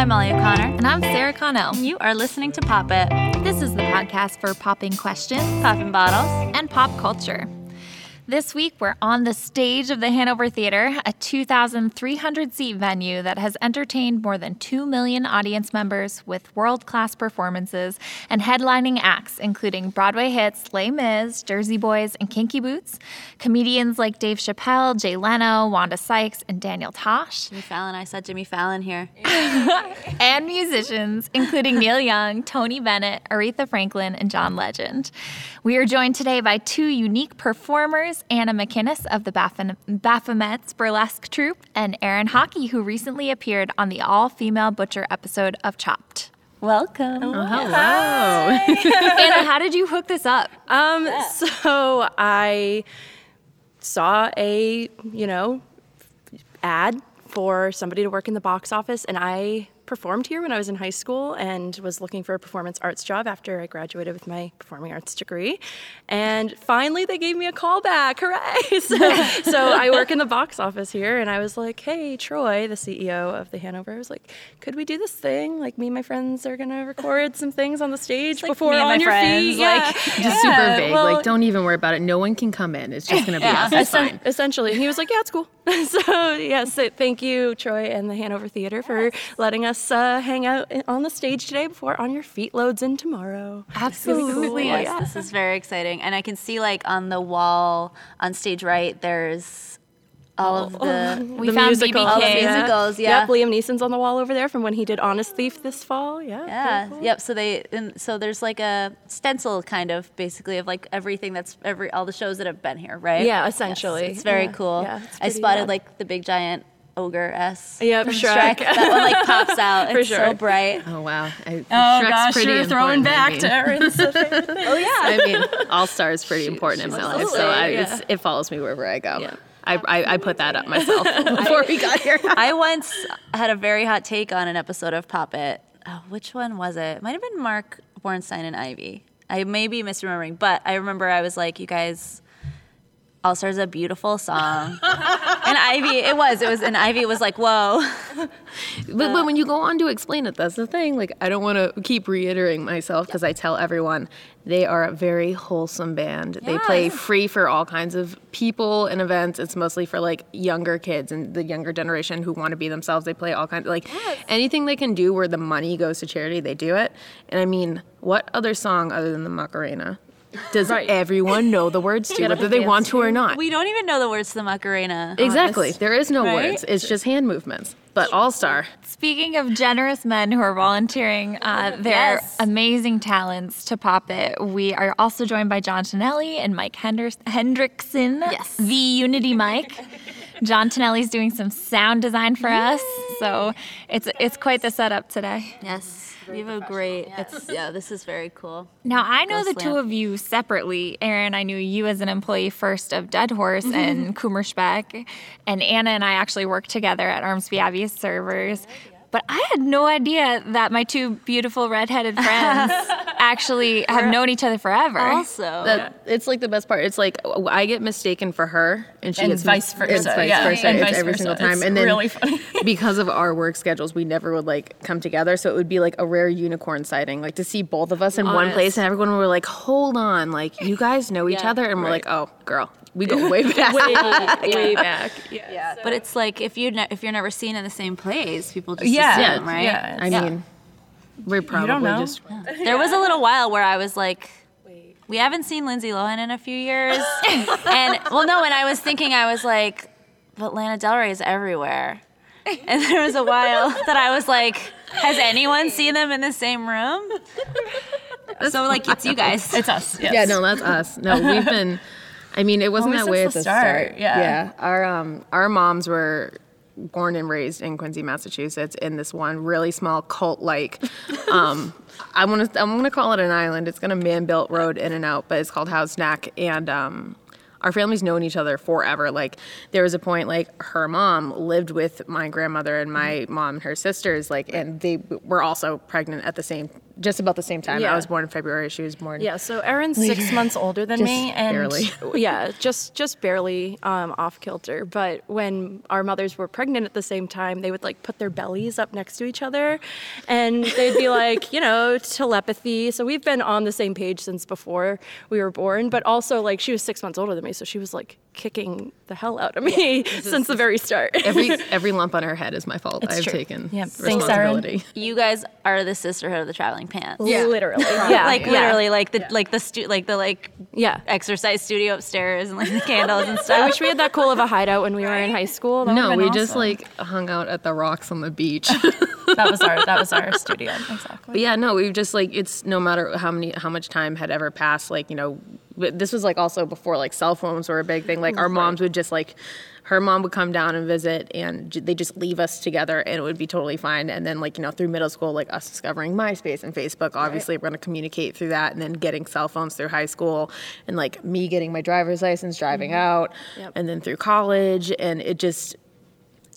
I'm Molly O'Connor. And I'm Sarah Connell. You are listening to Pop It, This is the podcast for popping questions Poppin' Bottles. and pop culture. This week, we're on the stage of the Hanover Theater, a 2,300 seat venue that has entertained more than 2 million audience members with world class performances and headlining acts, including Broadway hits Les Mis, Jersey Boys, and Kinky Boots, comedians like Dave Chappelle, Jay Leno, Wanda Sykes, and Daniel Tosh, Jimmy Fallon. I said Jimmy Fallon here. and musicians, including Neil Young, Tony Bennett, Aretha Franklin, and John Legend. We are joined today by two unique performers Anna McInnes of the Baphom- Baphomets Burlesque Troupe and Erin Hockey, who recently appeared on the all female Butcher episode of Chopped. Welcome. Hello. Anna, how did you hook this up? Um, so I saw a, you know, ad for somebody to work in the box office and I performed here when I was in high school and was looking for a performance arts job after I graduated with my performing arts degree. And finally they gave me a call back. Hooray! So, so I work in the box office here and I was like, "Hey, Troy, the CEO of the Hanover, I was like, could we do this thing? Like me and my friends are going to record some things on the stage like before me and my on your friends, feet." like- yeah. just super vague. well- like, don't even worry about it. No one can come in. It's just gonna be us. It's Essen- fine. Essentially, and he was like, "Yeah, it's cool." so yes, thank you, Troy and the Hanover Theater for letting us uh, hang out on the stage today before On Your Feet loads in tomorrow. Absolutely. Yes, this is very exciting. And I can see, like, on the wall on stage right, there's all of the. We The found musical. BB All the musicals, yeah. Yep, Liam Neeson's on the wall over there from when he did Honest Thief this fall. Yeah. Yeah. cool. Yep. So they and so there's like a stencil kind of basically of like everything that's every all the shows that have been here, right? Yeah, Yes, essentially. it's very Yeah. cool. Yeah, it's I spotted like the big giant ogre S. Yep, from Shrek. That one like pops out. For it's so sure. bright. Oh wow. I, Oh Shrek's gosh, pretty you're throwing back to Erin's thing. Oh yeah. I mean, All Star is pretty important in my life, so I, absolutely, it's, yeah. it follows me wherever I go. Yeah. I, I, I put that up myself before we got here. I once had a very hot take on an episode of Pop It. Oh, which one was it? It might have been Mark Bornstein and Ivy. I may be misremembering, but I remember I was like, you guys, All Stars a beautiful song. and Ivy, it was, it was, and Ivy was like, whoa. But, but when you go on to explain it, that's the thing. Like, I don't want to keep reiterating myself because I tell everyone they are a very wholesome band. They play free for all kinds of people and events. It's mostly for like younger kids and the younger generation who want to be themselves. They play all kinds like anything they can do where the money goes to charity, they do it. And I mean, what other song other than the Macarena does Right. everyone know the words to, it? whether they want to or not? We don't even know the words to the Macarena. Exactly. There is no Right? words. It's just hand movements. But All Star. Speaking of generous men who are volunteering uh, their Yes. amazing talents to pop it, we are also joined by John Tonelli and Mike Henders- Hendrickson, Yes. the Unity Mike. John Tonelli's doing some sound design for us, so it's it's quite the setup today. Yes. You have a great, it's, yeah, this is very cool. Now I know the Ghost two of you separately. Erin, I knew you as an employee first of Dead Horse mm-hmm. and Kummerspeck, and Anna and I actually worked together at Armsby Abbey servers. But I had no idea that my two beautiful redheaded friends actually have known each other forever. Also, That it's like the best part. It's like I get mistaken for her, and she And gets vice versa, It's vice yeah. versa. And it's vice every versa. single time. It's and then really funny. because of our work schedules, we never would like come together. So it would be like a rare unicorn sighting, like to see both of us in one place, and everyone were like, "Hold on, like you guys know each Yeah. other," and we're like, "Oh, girl, we go way back." way, way back. Yeah. yeah. But it's like if you ne- if you're never seen in the same place, people just Yeah, assume, right? yeah. I Yeah. mean, we're probably don't know. just There was a little while where I was like, we haven't seen Lindsay Lohan in a few years. and, well, no, and I was thinking, I was like, but Lana Del Rey is everywhere. And there was a while that I was like, has anyone seen them in the same room? So, like, it's you guys. It's us. Yes. Yeah, no, that's us. No, we've been. I mean, it wasn't Always that way at the start, start. yeah. yeah. Our um, our moms were born and raised in Quincy, Massachusetts, in this one really small cult-like. Um, I want to. I'm going to call it an island. It's got a man-built road in and out, but it's called Houghs Neck, and um, our family's known each other forever. Like there was a point like her mom lived with my grandmother and my mom and her sisters, like, and they were also pregnant at the same just about the same time. Yeah. I was born in February. She was born. Yeah, so Erin's six months older than me, and barely. yeah, just just barely um, off kilter. But when our mothers were pregnant at the same time, they would like put their bellies up next to each other, and they'd be like, you know, telepathy. So we've been on the same page since before we were born. But also, like, she was six months older than me, so she was like kicking the hell out of me since the very start. Every every lump on her head is my fault. I've true. taken Yeah. Thanks, Erin. responsibility. You guys are the sisterhood of the traveling pants. Yeah. literally, yeah, like yeah. literally, like the like the stu- like the like yeah. exercise studio upstairs and like the candles and stuff. I wish we had that cool of a hideout when we were in high school. That No, we been just like hung out at the rocks on the beach. that was our that was our studio exactly. But yeah, no, we've just like it's no matter how many how much time had ever passed, like you know, but this was like also before like cell phones were a big thing. Like our mm, moms would just like, her mom would come down and visit, and they just leave us together, and it would be totally fine. And then like you know through middle school, like us discovering MySpace and Facebook, obviously we're gonna communicate through that, and then getting cell phones through high school, and like me getting my driver's license, driving mm-hmm. out, Yep. and then through college, and it just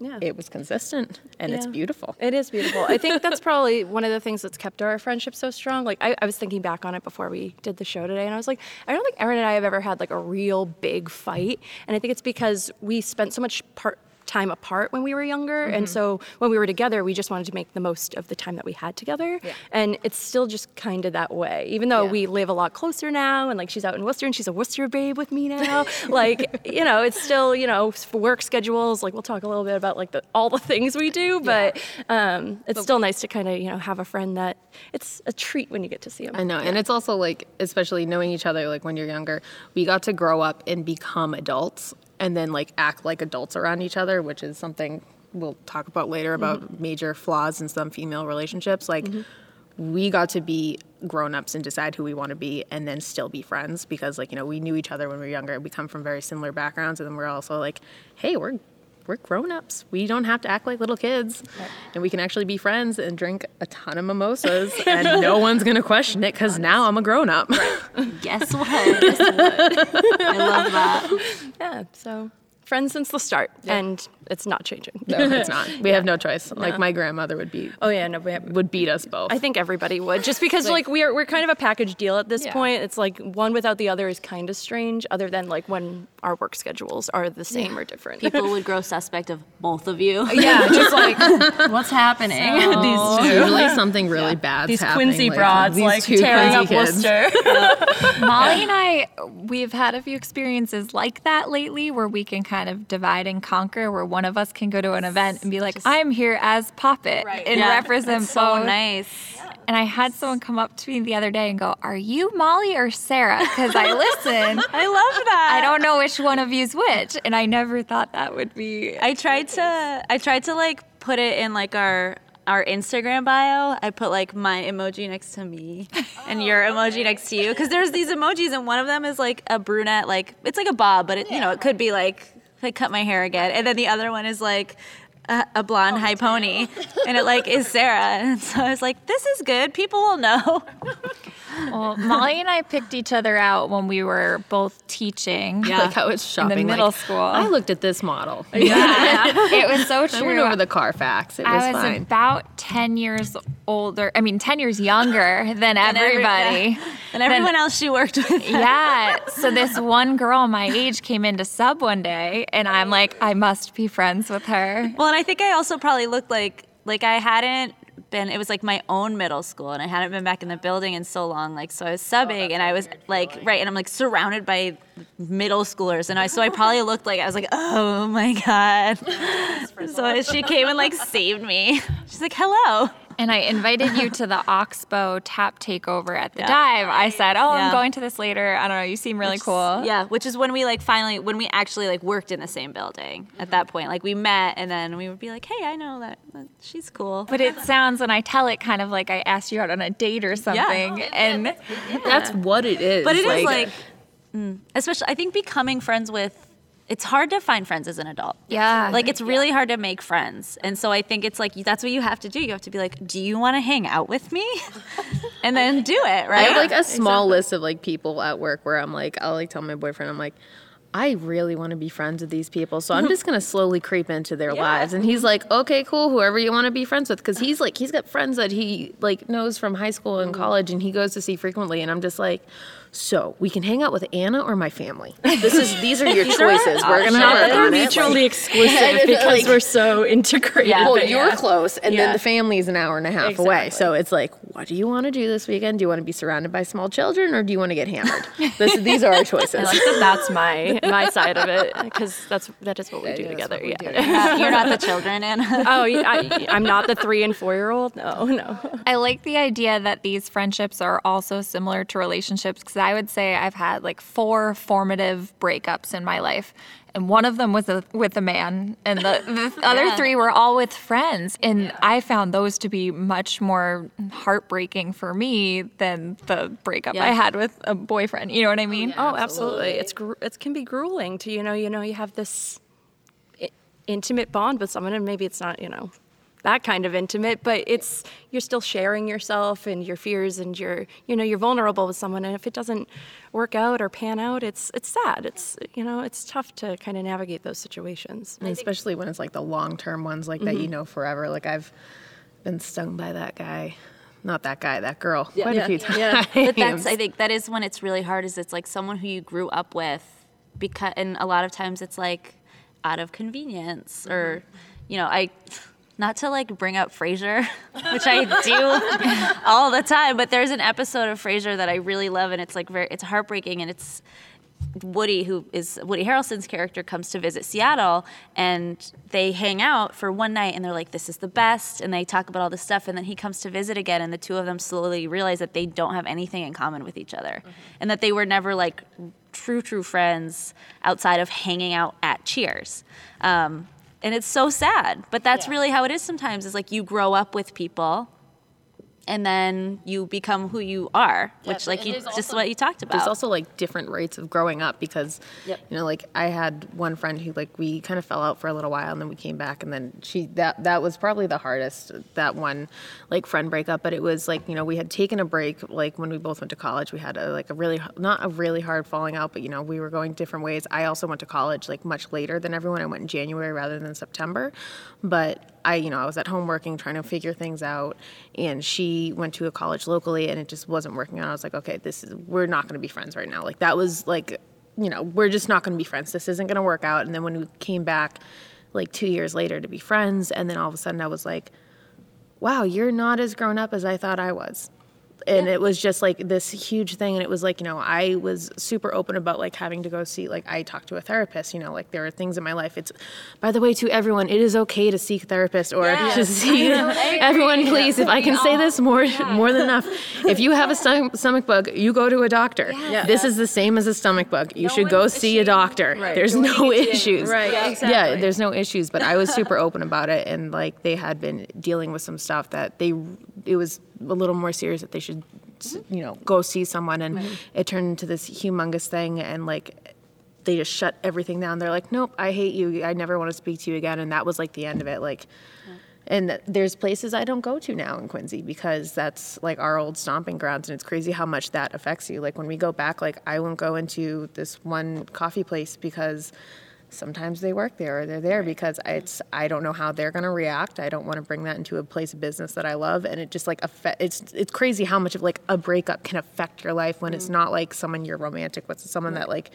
Yeah. it was consistent, and it's beautiful. It is beautiful. I think that's probably one of the things that's kept our friendship so strong. Like I, I was thinking back on it before we did the show today, and I was like, I don't think Erin and I have ever had like a real big fight, and I think it's because we spent so much part time apart when we were younger, and so when we were together, we just wanted to make the most of the time that we had together. And it's still just kind of that way, even though Yeah. we live a lot closer now, and like she's out in Worcester, and she's a Worcester babe with me now. like you know, it's still you know work schedules. Like we'll talk a little bit about like the all the things we do, but um, it's still nice to kind of you know have a friend that it's a treat when you get to see them. I know, and it's also like, especially knowing each other, like when you're younger, we got to grow up and become adults, and then like act like adults around each other, which is something we'll talk about later about mm-hmm. major flaws in some female relationships. Like, mm-hmm. we got to be grown-ups and decide who we want to be, and then still be friends because, like, you know, we knew each other when we were younger. We come from very similar backgrounds, and then we're also like, hey, we're we're grown-ups. We don't have to act like little kids, and we can actually be friends and drink a ton of mimosas, and no one's gonna question it because now I'm a grown-up. Guess what? I love that. Yeah, so friends since the start, and it's not changing. No, it's not. We have no choice. Like my grandmother would be Oh yeah, no, we have, would beat us both. I think everybody would, just because like, we're we're kind of a package deal at this Yeah. point. It's like one without the other is kind of strange, other than like when our work schedules are the same or different. People would grow suspect of both of you. yeah, just like what's happening? these two. usually something really bad. these happening. Quincy like, broads these like two tearing up Quincy kids. Worcester. Molly and I, we've had a few experiences like that lately where we can kind of divide and conquer, where one of us can go to an event and be like, I'm here as Poppet and Yeah, represent that's so both. nice. And I had someone come up to me the other day and go, Are you Molly or Sarah? Because I listen. I love that. I don't know which one of you's which. And I never thought that would be. I tried to I tried to like put it in like our our Instagram bio. I put like my emoji next to me and your emoji next to you because there's these emojis and one of them is like a brunette like it's like a bob but it you know it could be like I cut my hair again. And then the other one is like a, a blonde oh, high pony. And it like is Sarah. And so I was like this is good. People will know Well, Molly and I picked each other out when we were both teaching. Yeah. Like how it's shopping. middle like, school. I looked at this model. Yeah. it was so true. I true. went over the Carfax. It was, I was fine. about 10 years older, I mean, 10 years younger than every- everybody. and everyone else she worked with yeah. So this one girl my age came into sub one day, and I'm like, I must be friends with her. Well, and I think I also probably looked like like I hadn't been. It was like my own middle school, and I hadn't been back in the building in so long. Like, so I was subbing, and I was like, right, and I'm like surrounded by middle schoolers, and I so I probably looked like I was like, oh my god. so she came and like saved me. She's like, hello. And I invited you to the Oxbow tap takeover at the Yeah. dive. I said, Oh, Yeah. I'm going to this later. I don't know. You seem really cool. Yeah, which is when we like finally when we actually like worked in the same building. At that point, like we met, and then we would be like, hey, I know that, that she's cool. But it sounds, when I tell it, kind of like I asked you out on a date or something. yeah. And That's what it is. But it is like, mm, especially I think becoming friends with. It's hard to find friends as an adult. Yeah. Like it's really hard to make friends. And so I think it's like that's what you have to do. You have to be like, "Do you want to hang out with me?" and then do it, right? I have like a small list of like people at work where I'm like, I'll like tell my boyfriend, I'm like, I really want to be friends with these people, so I'm just gonna slowly creep into their lives. And he's like, okay, cool, whoever you want to be friends with, because he's like, he's got friends that he like knows from high school and mm-hmm. college, and he goes to see frequently. And I'm just like, so we can hang out with Anna or my family. This is these are your choices. We're gonna Not that work they're mutually Like- exclusive because Like- we're so integrated. Yeah. well, you're yeah. close, and Yeah. then the family is an hour and a half away. So it's like, what do you want to do this weekend? Do you want to be surrounded by small children, or do you want to get hammered? this, these are our choices. I like that that's my my side of it because that's that is what we do is together. we yeah. do. Uh, You're not the children, Anna. oh, I, I'm not the three and four year old. No, no. I like the idea that these friendships are also similar to relationships because I would say I've had like four formative breakups in my life. And one of them was a, with a man, and the, the other three were all with friends. And I found those to be much more heartbreaking for me than the breakup I had with a boyfriend. You know what I mean? Oh, absolutely. It's gr- it can be grueling to you know you know you have this I- intimate bond with someone, and maybe it's not you know that kind of intimate, but it's you're still sharing yourself and your fears and your you know you're vulnerable with someone, and if it doesn't work out or pan out, it's it's sad. It's you know it's tough to kind of navigate those situations. And especially when it's like the long term ones like that you mm-hmm. know forever. Like I've been stung by that guy. Not that guy, that girl. Quite Yeah. a few times. Yeah. But that's I think that is when it's really hard. Is it's like someone who you grew up with, because and a lot of times it's like out of convenience or, mm-hmm. you know, I. Not to like bring up Frasier, which I do all the time, but there's an episode of Frasier that I really love, and it's like very, it's heartbreaking, and it's Woody, who is Woody Harrelson's character, comes to visit Seattle and they hang out for one night and they're like, this is the best. And they talk about all this stuff. And then he comes to visit again, and the two of them slowly realize that they don't have anything in common with each other and that they were never like true, true friends outside of hanging out at Cheers. Um, and it's so sad, but that's really how it is sometimes is like you grow up with people and then you become who you are, which like you just what you talked about. There's also like different rates of growing up because, Yep. you know, like I had one friend who like we kind of fell out for a little while and then we came back and then she that that was probably the hardest that one like friend breakup. But it was like you know we had taken a break like when we both went to college. We had a, like a really not a really hard falling out, but you know we were going different ways. I also went to college like much later than everyone. I went in January rather than September, but I, you know, I was at home working, trying to figure things out, and she went to a college locally, and it just wasn't working out. I was like, okay, this is we're not going to be friends right now. Like that was like, you know, we're just not going to be friends. This isn't going to work out. And then when we came back, like two years later, to be friends, and then all of a sudden I was like, wow, you're not as grown up as I thought I was. And it was just like this huge thing. And it was like, you know, I was super open about like having to go see, like, I talked to a therapist, you know, like there are things in my life. It's, by the way, to everyone, it is okay to seek therapist or to see everyone, please. If I can say this more, more than enough, if you have a stomach, stomach bug, you go to a doctor. This is the same as a stomach bug. You should go see a doctor. There's no issues. Right, Yeah, exactly. yeah there's no issues, but I was super open about it, and like they had been dealing with some stuff that they, it was a little more serious that they should, mm-hmm. you know, go see someone, and it turned into this humongous thing, and like they just shut everything down. They're like, nope, I hate you. I never want to speak to you again, and that was like the end of it. Like. And there's places I don't go to now in Quincy because that's like our old stomping grounds, and it's crazy how much that affects you. Like when we go back, like I won't go into this one coffee place because sometimes they work there or they're there because I- it's I don't know how they're gonna react. I don't want to bring that into a place of business that I love, and it just like affect. It's it's crazy how much of like a breakup can affect your life when it's mm. not like someone you're romantic with, it's someone that like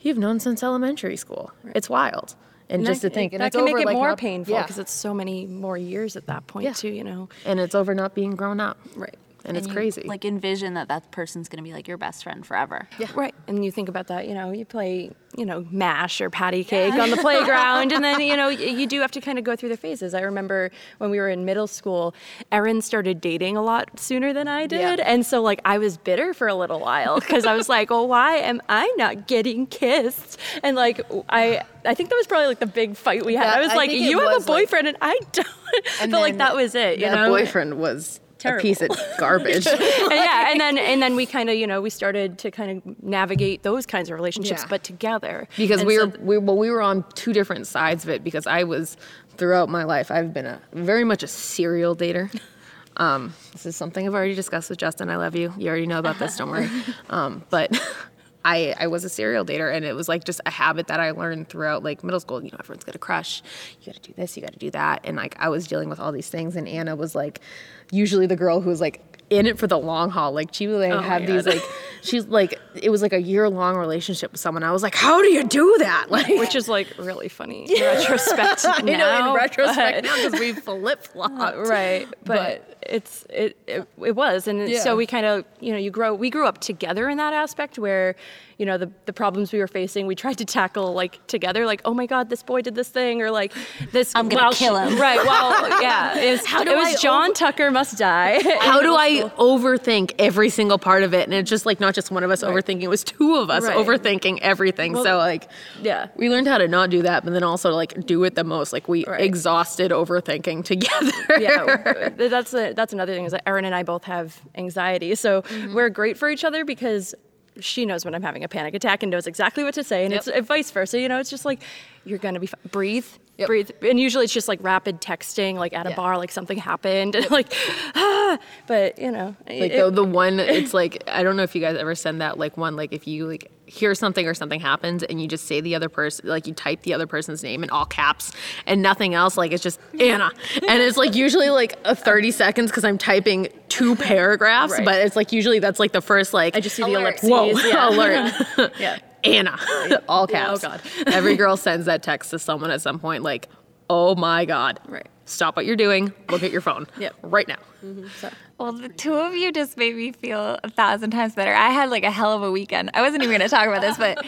you've known since elementary school. It's wild, and, just to think, and that it's can over make it like more not- painful yeah. because it's so many more years at that point Yeah. too. You know, and it's over not being grown up. Right. And, it's you, crazy. Like envision that that person's gonna be like your best friend forever. Yeah. Right. And you think about that, you know, you play, you know, MASH or patty cake on the playground. And then, you know, you do have to kind of go through the phases. I remember when we were in middle school, Erin started dating a lot sooner than I did. And so, like, I was bitter for a little while because I was like, well, why am I not getting kissed? And, like, I. I think that was probably like the big fight we had. That- I was I like, think it you have a was, like- boyfriend and I don't. And but like that was it, you that know. boyfriend was a piece of garbage. and yeah, and then and then we kind of you know we started to kind of navigate those kinds of relationships, Yeah. but together because And we so were we, well, we were on two different sides of it because I was throughout my life I've been a very much a serial dater. Um, this is something I've already discussed with Justin. I love you. You already know about this. Don't worry. Um, but I, I was a serial dater and it was like just a habit that I learned throughout like middle school. You know, everyone's got a crush. You got to do this, you got to do that. And like I was dealing with all these things and Anna was like usually the girl who was like in it for the long haul. Like she would like, Oh have these like she's like it was like a year long relationship with someone. I was like, how do you do that? Like Which is like really funny in retrospect I know now. in retrospect but- now because we flip flop. right but, it's it, it it was and Yeah. so we kind of you know you grow we grew up together in that aspect where you know the the problems we were facing we tried to tackle like together like oh my god this boy did this thing or like this I'm gonna while kill him. right well yeah it was, How do it was I John Tucker must die How do I overthink every single part of it? And it's just like not just one of us overthinking, it was two of us Right. overthinking everything. so like yeah. we learned how to not do that, but then also like do it the most. Like we Right. exhausted overthinking together. yeah, that's a, that's another thing is that Erin and I both have anxiety, so Mm-hmm. we're great for each other because she knows when I'm having a panic attack and knows exactly what to say, and Yep. it's vice versa. You know, it's just like you're gonna be fi- breathe, Yep. breathe, and usually it's just like rapid texting, like at a Yeah. bar, like something happened, and like, ah, but you know, like it- the, the one it's like i don't know if you guys ever send that like one like if you like hear something or something happens and you just say the other person like you type the other person's name in all caps and nothing else like it's just anna and it's like usually like a 30 seconds because i'm typing two paragraphs Right. but it's like usually that's like the first like I just see the Alert. ellipses. whoa yeah. alert yeah. anna all oh, caps Oh, God. every girl sends that text to someone at some point like oh my god Right. stop what you're doing look at your phone Yep. right now mm-hmm. Well, the two of you just made me feel a thousand times better. I had like a hell of a weekend. I wasn't even going to talk about this, but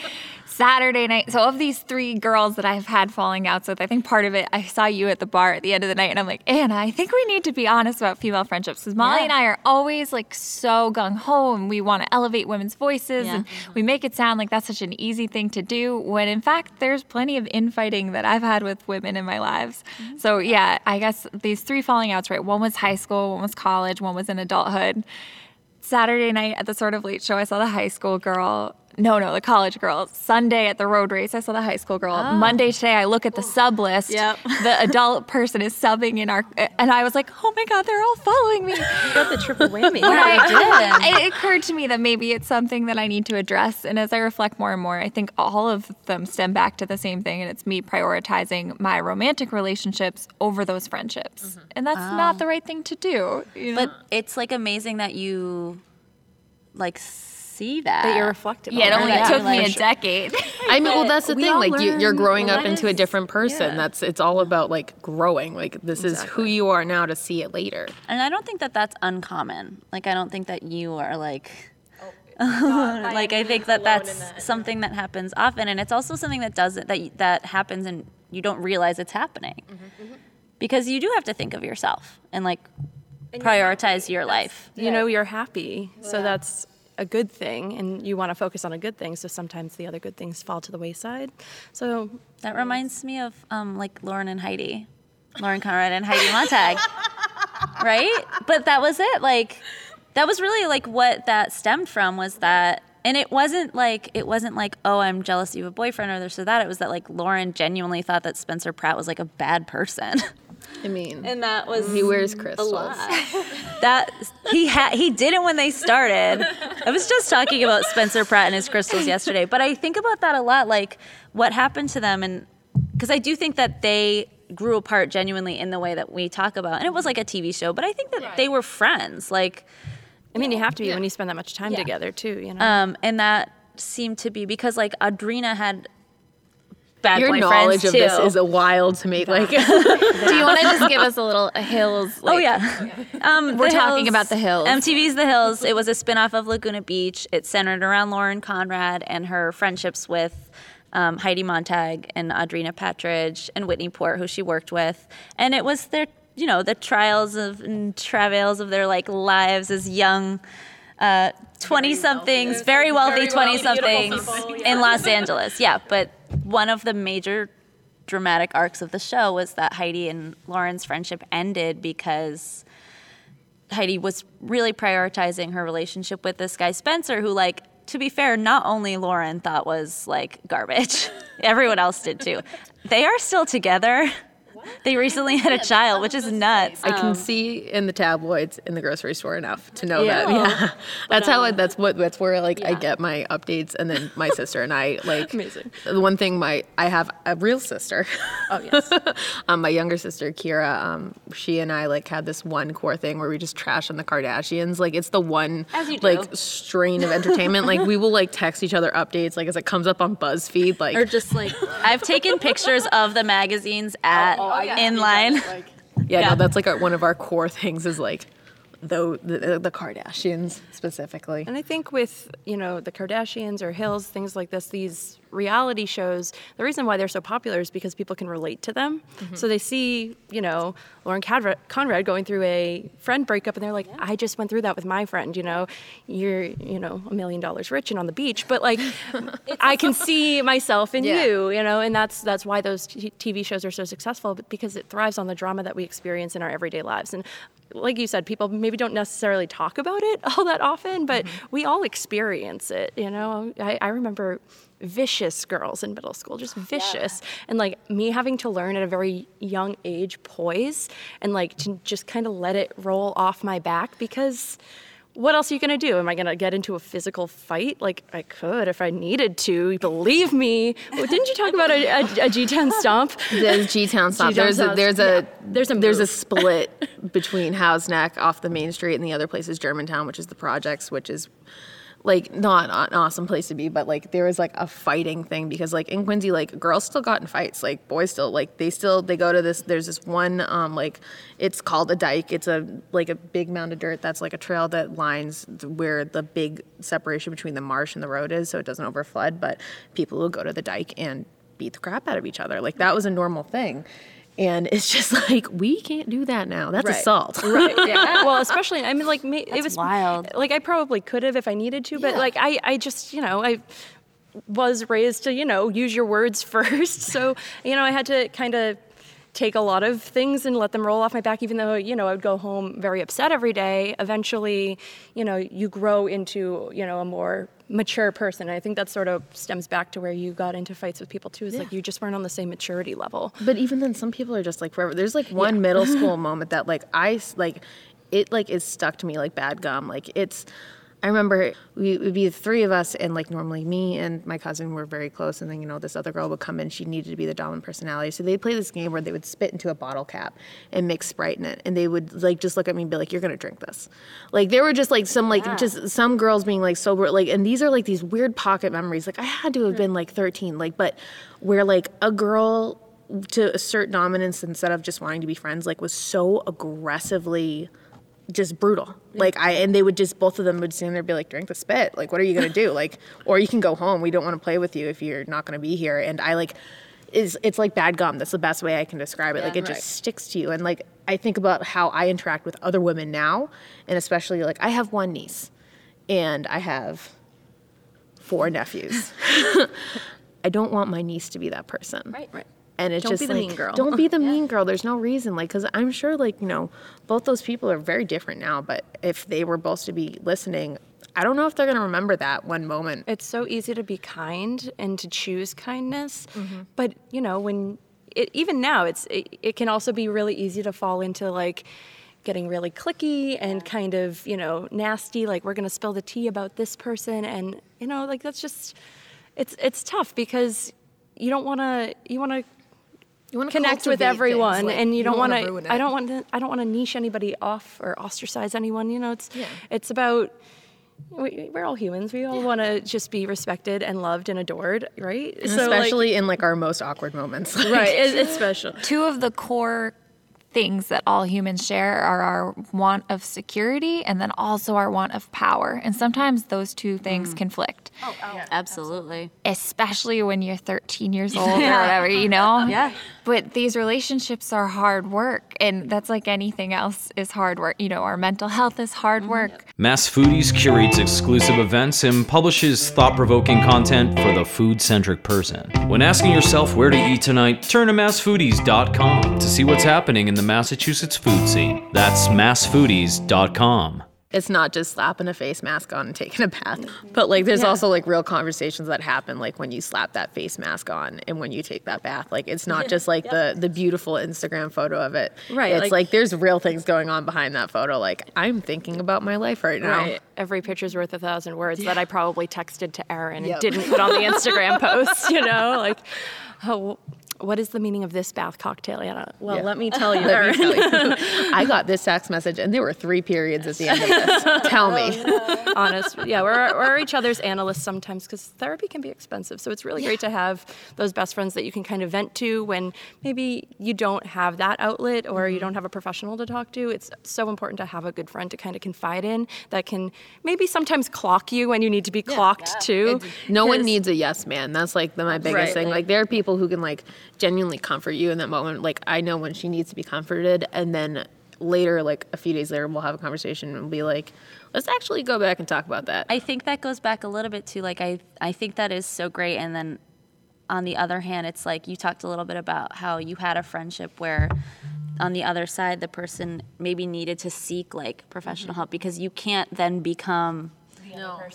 Saturday night. So, of these three girls that I've had falling outs with, I think part of it, I saw you at the bar at the end of the night, and I'm like, Anna, I think we need to be honest about female friendships because Molly Yeah. and I are always like so gung ho and we want to elevate women's voices Yeah. and we make it sound like that's such an easy thing to do when in fact there's plenty of infighting that I've had with women in my lives. Mm-hmm. So, yeah, I guess these three falling outs, right? One was high school, one was college, one was in adulthood. Saturday night at the sort of late show, I saw the high school girl. No, no, the college girl. Sunday at the road race, I saw the high school girl. Ah. Monday today, I look at the sub list. Yep. The adult person is subbing in our, and I was like, oh my god, they're all following me. You got the triple whammy. I did. It occurred to me that maybe it's something that I need to address. And as I reflect more and more, I think all of them stem back to the same thing. And it's me prioritizing my romantic relationships over those friendships. Mm-hmm. And that's not ah. the right thing to do. You know? But it's like amazing that you like see that. that you're reflective. yeah, it only Yeah. took me a decade. I mean, well, that's the we thing. Like, you, you're growing up what into a different person. yeah. That's it's all about like growing. Like, this is who you are now to see it later. And I don't think that that's uncommon. Like I don't think that you are like Oh, like I think that that's something that happens often and it's also something that doesn't that that happens and you don't realize it's happening. Mm-hmm, Because you do have to think of yourself and like prioritize your life. you know you're happy so that's a good thing and you want to focus on a good thing so sometimes the other good things fall to the wayside so That reminds me of um, like Lauren and Heidi, Lauren Conrad and Heidi Montag, right? But that was it. Like that was really like what that stemmed from was that, and it wasn't like it wasn't like oh I'm jealous you have a boyfriend or this or that. It was that like Lauren genuinely thought that Spencer Pratt was like a bad person, I mean, and that was he wears crystals. that he had he did it when they started. I was just talking about Spencer Pratt and his crystals yesterday, but I think about that a lot, like what happened to them, and because I do think that they grew apart genuinely in the way that we talk about, and it was like a TV show, but I think that they were friends, like, i mean you have to be when you spend that much time together too you know? Um, and that seemed to be because like Audrina had bad Your boyfriends knowledge too. of this is a wild to me. Like, Do you want to just give us a little hills? oh like- yeah, um, We're The talking about The Hills. MTV's The Hills. It was a spinoff of Laguna Beach. It centered around Lauren Conrad and her friendships with um, Heidi Montag and Audrina Patridge and Whitney Port, who she worked with, and it was their, you know, the trials of and travails of their like lives as young. Twenty somethings, very wealthy twenty somethings in Los Angeles. Yeah, but one of the major dramatic arcs of the show was that Heidi and Lauren's friendship ended because Heidi was really prioritizing her relationship with this guy Spencer, who, like, to be fair, not only Lauren thought was like garbage, everyone else did too. They are still together. They recently had a child, which is nuts. I can see in the tabloids in the grocery store enough to know Yeah. that. Yeah, that's how. I, that's what. That's where like I get my updates, and then my sister and I like. Amazing. The one thing my I have a real sister. Oh yes. um, my younger sister Kira. Um, she and I like had this one core thing where we just trash on the Kardashians. Like it's the one As you do. like strain of entertainment. like we will like text each other updates like as it comes up on BuzzFeed. Like or just like I've taken pictures of the magazines at Oh, in line. yeah, Yeah. no, that's like our, one of our core things is like. Though the, the Kardashians specifically. And I think with, you know, the Kardashians or Hills, things like this, these reality shows, the reason why they're so popular is because people can relate to them. Mm-hmm. So they see, you know, Lauren Cadra- Conrad going through a friend breakup and they're like, I just went through that with my friend, you know, you're, you know, a million dollars rich and on the beach, but like I can see myself in Yeah. you, you know, and that's that's why those t- TV shows are so successful but because it thrives on the drama that we experience in our everyday lives. And like you said, people maybe don't necessarily talk about it all that often, but mm-hmm. we all experience it. You know, I, I remember vicious girls in middle school, just vicious, and like me having to learn at a very young age poise and like to just kind of let it roll off my back because what else are you going to do? Am I going to get into a physical fight? Like, I could if I needed to. Believe me. Well, didn't you talk about a, a, a G10 stomp? The G Town stop. G-Town There's a there's a yeah. There's a there's a split between Houghs Neck off the main street and the other place is Germantown, which is the projects, which is like not an awesome place to be, but like there was like a fighting thing because like in Quincy, like girls still got in fights, like boys still like they still they go to this. There's this one um like it's called a dike. It's a like a big mound of dirt that's like a trail that lines where the big separation between the marsh and the road is, so it doesn't overflood. But people will go to the dike and beat the crap out of each other. Like that was a normal thing. And it's just like we can't do that now. That's Right. assault. right yeah well especially i mean like ma- it was wild. like i probably could have if i needed to but like i i just you know i was raised to you know use your words first so you know i had to kind of take a lot of things and let them roll off my back even though you know i would go home very upset every day eventually you know you grow into you know a more mature person i think that sort of stems back to where you got into fights with people too is like you just weren't on the same maturity level But even then, some people are just like forever. There's like one middle school moment that like I like, it like is stuck to me like bad gum. Like it's, I remember we would be the three of us, and like normally me and my cousin were very close, and then you know this other girl would come in. She needed to be the dominant personality, so they'd play this game where they would spit into a bottle cap and mix Sprite in it, and they would like just look at me and be like, "You're gonna drink this." Like there were just like some like just some girls being like sober, like, and these are like these weird pocket memories. Like I had to have been like 13, like, but where like a girl to assert dominance instead of just wanting to be friends like was so aggressively just brutal. Like i and they would just both of them would stand there and be like drink the spit. Like what are you going to do? Like or you can go home. We don't want to play with you if you're not going to be here. And i like is it's like bad gum. That's the best way i can describe it. Like it just sticks to you. And like i think about how i interact with other women now and especially like i have one niece and i have four nephews. I don't want my niece to be that person. Right right and it's Don't just be the like, mean girl. Don't be the mean girl. There's no reason, like, because I'm sure, like, you know, both those people are very different now. But if they were both to be listening, I don't know if they're gonna remember that one moment. it's so easy to be kind and to choose kindness Mm-hmm. but you know when it, even now it's it, it can also be really easy to fall into like getting really clicky and kind of you know nasty like we're going to spill the tea about this person and you know like that's just it's it's tough because you don't want to you want to You want to connect with everyone and you don't want to i don't want to i don't want to niche anybody off or ostracize anyone you know? It's yeah. it's about we, we're all humans. We all want to just be respected and loved and adored right? So, like- especially in like our most awkward moments. right it, it's special. Two of the core things that all humans share are our want of security and then also our want of power. And sometimes those two things mm. conflict, Oh, oh Absolutely. especially when you're 13 years old or whatever, you know? Yeah. But these relationships are hard work. And that's like anything else is hard work. You know, our mental health is hard mm-hmm. work. Mass Foodies curates exclusive events and publishes thought provoking content for the food centric person. When asking yourself where to eat tonight, turn to massfoodies.com to see what's happening in the Massachusetts food scene. That's massfoodies.com. it's not just slapping a face mask on and taking a bath, but like there's also like real conversations that happen like when you slap that face mask on and when you take that bath. Like it's not just like the the beautiful Instagram photo of it. Right, It's like- like, there's real things going on behind that photo. Like I'm thinking about my life right now. Right. Every picture's worth a thousand words that I probably texted to Erin Yep. and didn't put on the Instagram post, you know? Like, oh, what is the meaning of this bath cocktail, Anna? Well, Yeah. let me tell you, Let me tell you. I got this text message and there were three periods at the end of this. Oh, tell me. honest. Yeah, we're, we're each other's analysts sometimes because therapy can be expensive. So it's really great to have those best friends that you can kind of vent to when maybe you don't have that outlet or you don't mm-hmm. have a professional to talk to. It's so important to have a good friend to kind of confide in that can maybe sometimes clock you when you need to be clocked too. No one needs a yes man. That's like the, my biggest Right, thing. like- Like there are people who can like genuinely comfort you in that moment. Like I know when she needs to be comforted, and then later, like a few days later, we'll have a conversation and be like, let's actually go back and talk about that. I think that goes back a little bit to like I I think that is so great and then on the other hand it's like you talked a little bit about how you had a friendship where on the other side the person maybe needed to seek like professional mm-hmm. help because you can't then become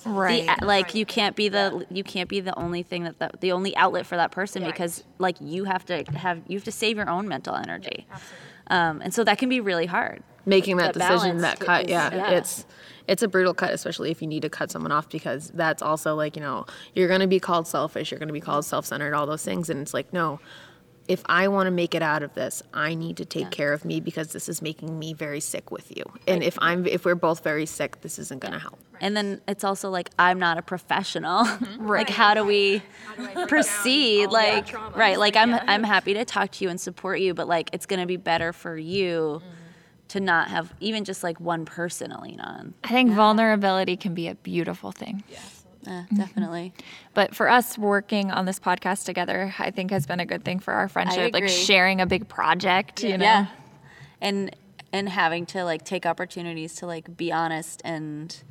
Right. the, like you can't be the you can't be the only thing that the, the only outlet for that person because like you have to have you have to save your own mental energy. um, and so that can be really hard. Making that the decision, that cut, is- yeah, yeah. it's it's a brutal cut, especially if you need to cut someone off because that's also like you know you're gonna be called selfish, you're gonna be called self-centered, all those things, and it's like no. If I want to make it out of this, I need to take care of me because this is making me very sick with you. And if I'm if we're both very sick, this isn't going to help. and then it's also like i'm not a professional. Mm-hmm. Right. like how do we proceed? like right like i'm i'm happy to talk to you and support you but like it's going to be better for you to not have even just like one person to lean on I think vulnerability can be a beautiful thing. Yeah, definitely But for us working on this podcast together, I think has been a good thing for our friendship. Like sharing a big project, you know. yeah and and having to like take opportunities to like be honest and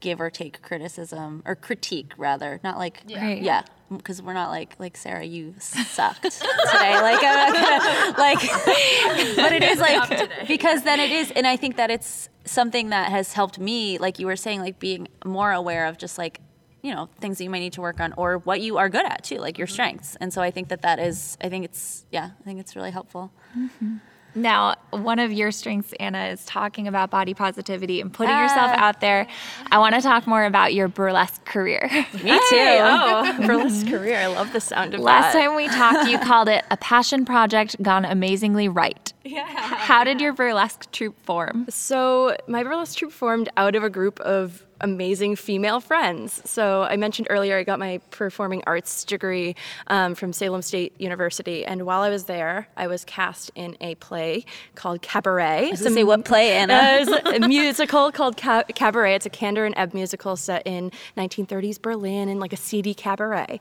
give or take criticism or critique rather not like Right. yeah because we're not like like sarah you sucked today like i'm not gonna like but it is like because then it is and i think that it's something that has helped me like you were saying like being more aware of just like you know things that you might need to work on or what you are good at too like your mm-hmm. strengths and so i think that that is i think it's yeah i think it's really helpful mm-hmm. Now, one of your strengths, Anna, is talking about body positivity and putting ah. yourself out there. I want to talk more about your burlesque career. me too Oh, burlesque career. I love the sound of that. Last that. time we talked, you called it a passion project gone amazingly right. Yeah. How did your burlesque troupe form? So my burlesque troupe formed out of a group of amazing female friends. So I mentioned earlier I got my performing arts degree um, from Salem State University, and while I was there, I was cast in a play called Cabaret. I was gonna say what play, Anna? Uh, There's a musical called Ca- Cabaret. It's a Kander and Ebb musical set in 1930s Berlin in like a seedy cabaret.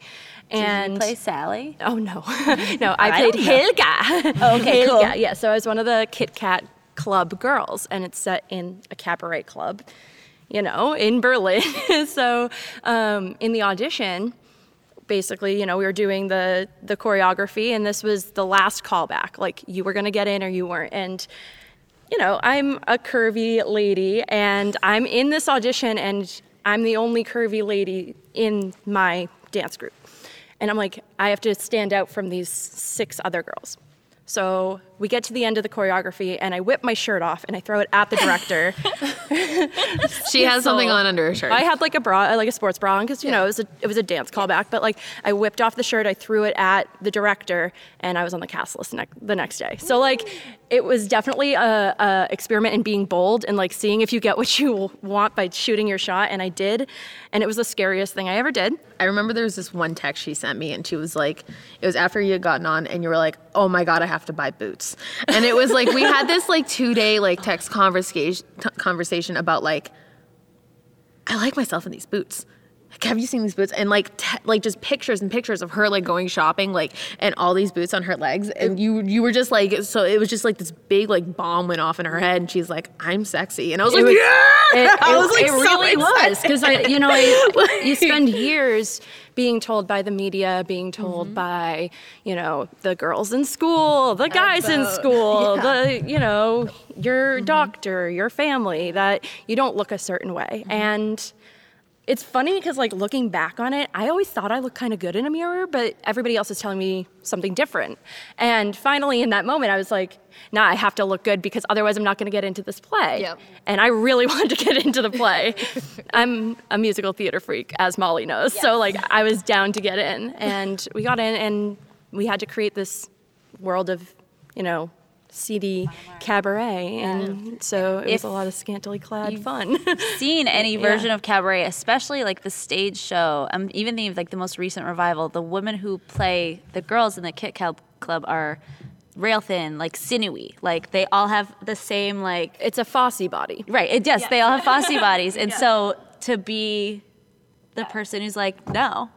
And you play Sally? Oh no, no! I I played. Helga. Oh, okay, Helga. cool. Yeah, so I was one of the Kit Kat Club girls, and it's set in a cabaret club, you know, in Berlin. so um, in the audition, basically, you know, we were doing the the choreography, and this was the last callback. Like you were gonna get in or you weren't, and you know, I'm a curvy lady and I'm in this audition and I'm the only curvy lady in my dance group. And I'm like, I have to stand out from these six other girls. So we get to the end of the choreography and I whip my shirt off and I throw it at the director. She has something on under her shirt. I had like a bra, like a sports bra on, because you know it was a it was a dance callback. But like I whipped off the shirt, I threw it at the director, and I was on the cast list ne- the next day. So like it was definitely a, a experiment in being bold and like seeing if you get what you want by shooting your shot, and I did, and it was the scariest thing I ever did. I remember there was this one text she sent me, and she was like, it was after you had gotten on, and you were like, oh my God, I have to buy boots. And it was like, we had this like two day like text conversation, conversation about like, I like myself in these boots. Have you seen these boots? And like, t- like just pictures and pictures of her like going shopping, like, and all these boots on her legs. And you, you were just like, so it was just like this big like bomb went off in her head, and she's like, I'm sexy, and I was like, was- yeah, It, I it- was like, it so really was because I, you know, I, you spend years being told by the media, being told Mm-hmm. by, you know, the girls in school, the guys in school, the, you know, your Mm-hmm. doctor, your family, that you don't look a certain way. Mm-hmm. And it's funny because, like, looking back on it, I always thought I looked kind of good in a mirror, but everybody else is telling me something different. And finally, in that moment, I was like, nah, I have to look good because otherwise I'm not going to get into this play. Yep. And I really wanted to get into the play. I'm a musical theater freak, as Molly knows. So, like, I was down to get in. And we got in, and we had to create this world of, you know, seedy cabaret. And so it was a lot of scantily clad fun. seen any Yeah. version of cabaret, especially like the stage show. I'm even thinking of like the most recent revival. The women who play the girls in the Kit Kat Club are rail thin, like sinewy. Like they all have the same like it's a Fosse body. right. It yes, they all have Fosse bodies, and so to be the person who's like no.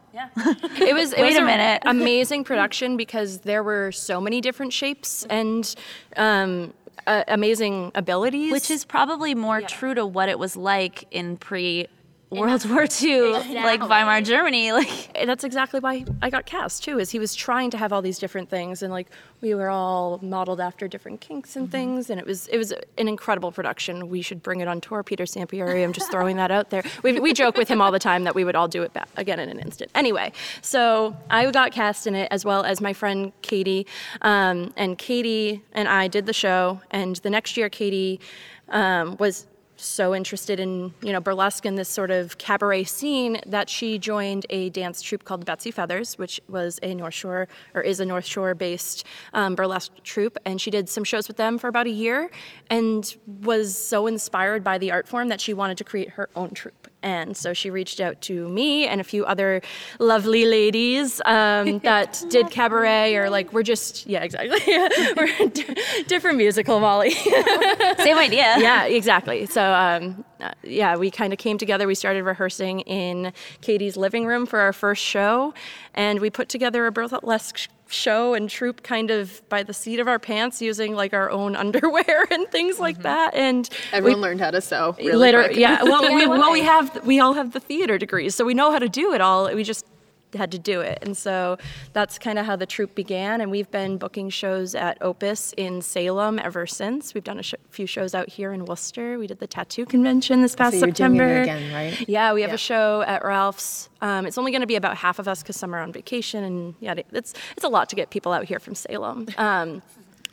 It was. It Wait was a minute. amazing production because there were so many different shapes and um, uh, amazing abilities. which is probably more true to what it was like in pre World War II, like Weimar Germany. Like that's exactly why I got cast too. Is he was trying to have all these different things, and like we were all modeled after different kinks and things, and it was it was an incredible production. We should bring it on tour, Peter Sampieri. I'm just throwing that out there. We, we joke with him all the time that we would all do it back again in an instant. Anyway, so I got cast in it as well as my friend Katie, um, and Katie and I did the show, and the next year Katie um, was so interested in you know burlesque and this sort of cabaret scene that she joined a dance troupe called Betsy Feathers, which was a North Shore or is a North Shore based um, burlesque troupe, and she did some shows with them for about a year, and was so inspired by the art form that she wanted to create her own troupe. And so she reached out to me and a few other lovely ladies um, that did cabaret or like we're just yeah exactly we're d- different musical Molly. same idea. yeah, exactly. So, um, uh, yeah, we kind of came together. We started rehearsing in Katie's living room for our first show, and we put together a burlesque show and troop kind of by the seat of our pants using like our own underwear and things like mm-hmm. that. And Everyone we, learned how to sew. Really literally, quick. yeah. Well, we, well, we have we all have the theater degrees, so we know how to do it all. We just had to do it, and so that's kind of how the troupe began. And we've been booking shows at Opus in Salem ever since. We've done a sh- few shows out here in Worcester. We did the tattoo convention this past So you're doing September. it again, right? Yeah, we have Yeah. a show at Ralph's. Um, it's only going to be about half of us because some are on vacation, and yeah, it's it's a lot to get people out here from Salem. Um,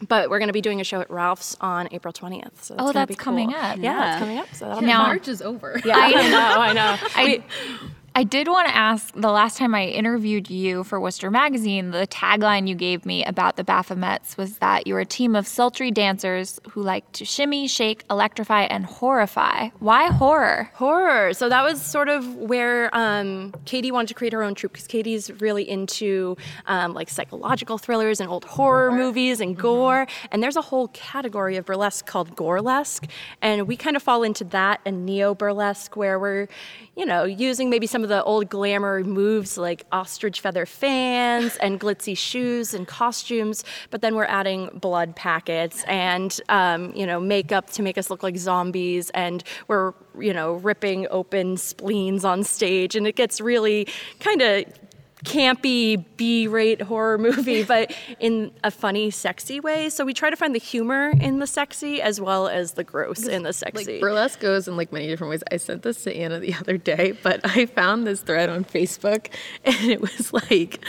but we're going to be doing a show at Ralph's on April 20th. So Oh, gonna that's be cool. coming up. Yeah, Yeah. it's coming up. So that'll be Now- fun. March is over. Yeah, I, know, I know. I, I did want to ask the last time I interviewed you for Worcester Magazine, the tagline you gave me about the Baphomets was that you're a team of sultry dancers who like to shimmy, shake, electrify, and horrify. Why horror? horror. So that was sort of where um, Katie wanted to create her own troupe because Katie's really into um, like psychological thrillers and old horror movies and gore. And there's a whole category of burlesque called gorelesque, and we kind of fall into that and neo burlesque where we're, you know, using maybe some of the old glamour moves like ostrich feather fans and glitzy shoes and costumes, but then we're adding blood packets and um, you know makeup to make us look like zombies, and we're you know ripping open spleens on stage, and it gets really kind of campy B-rate horror movie, but in a funny, sexy way. So we try to find the humor in the sexy as well as the gross in the sexy. Like burlesque goes in like many different ways. I sent this to Anna the other day, but I found this thread on Facebook and it was like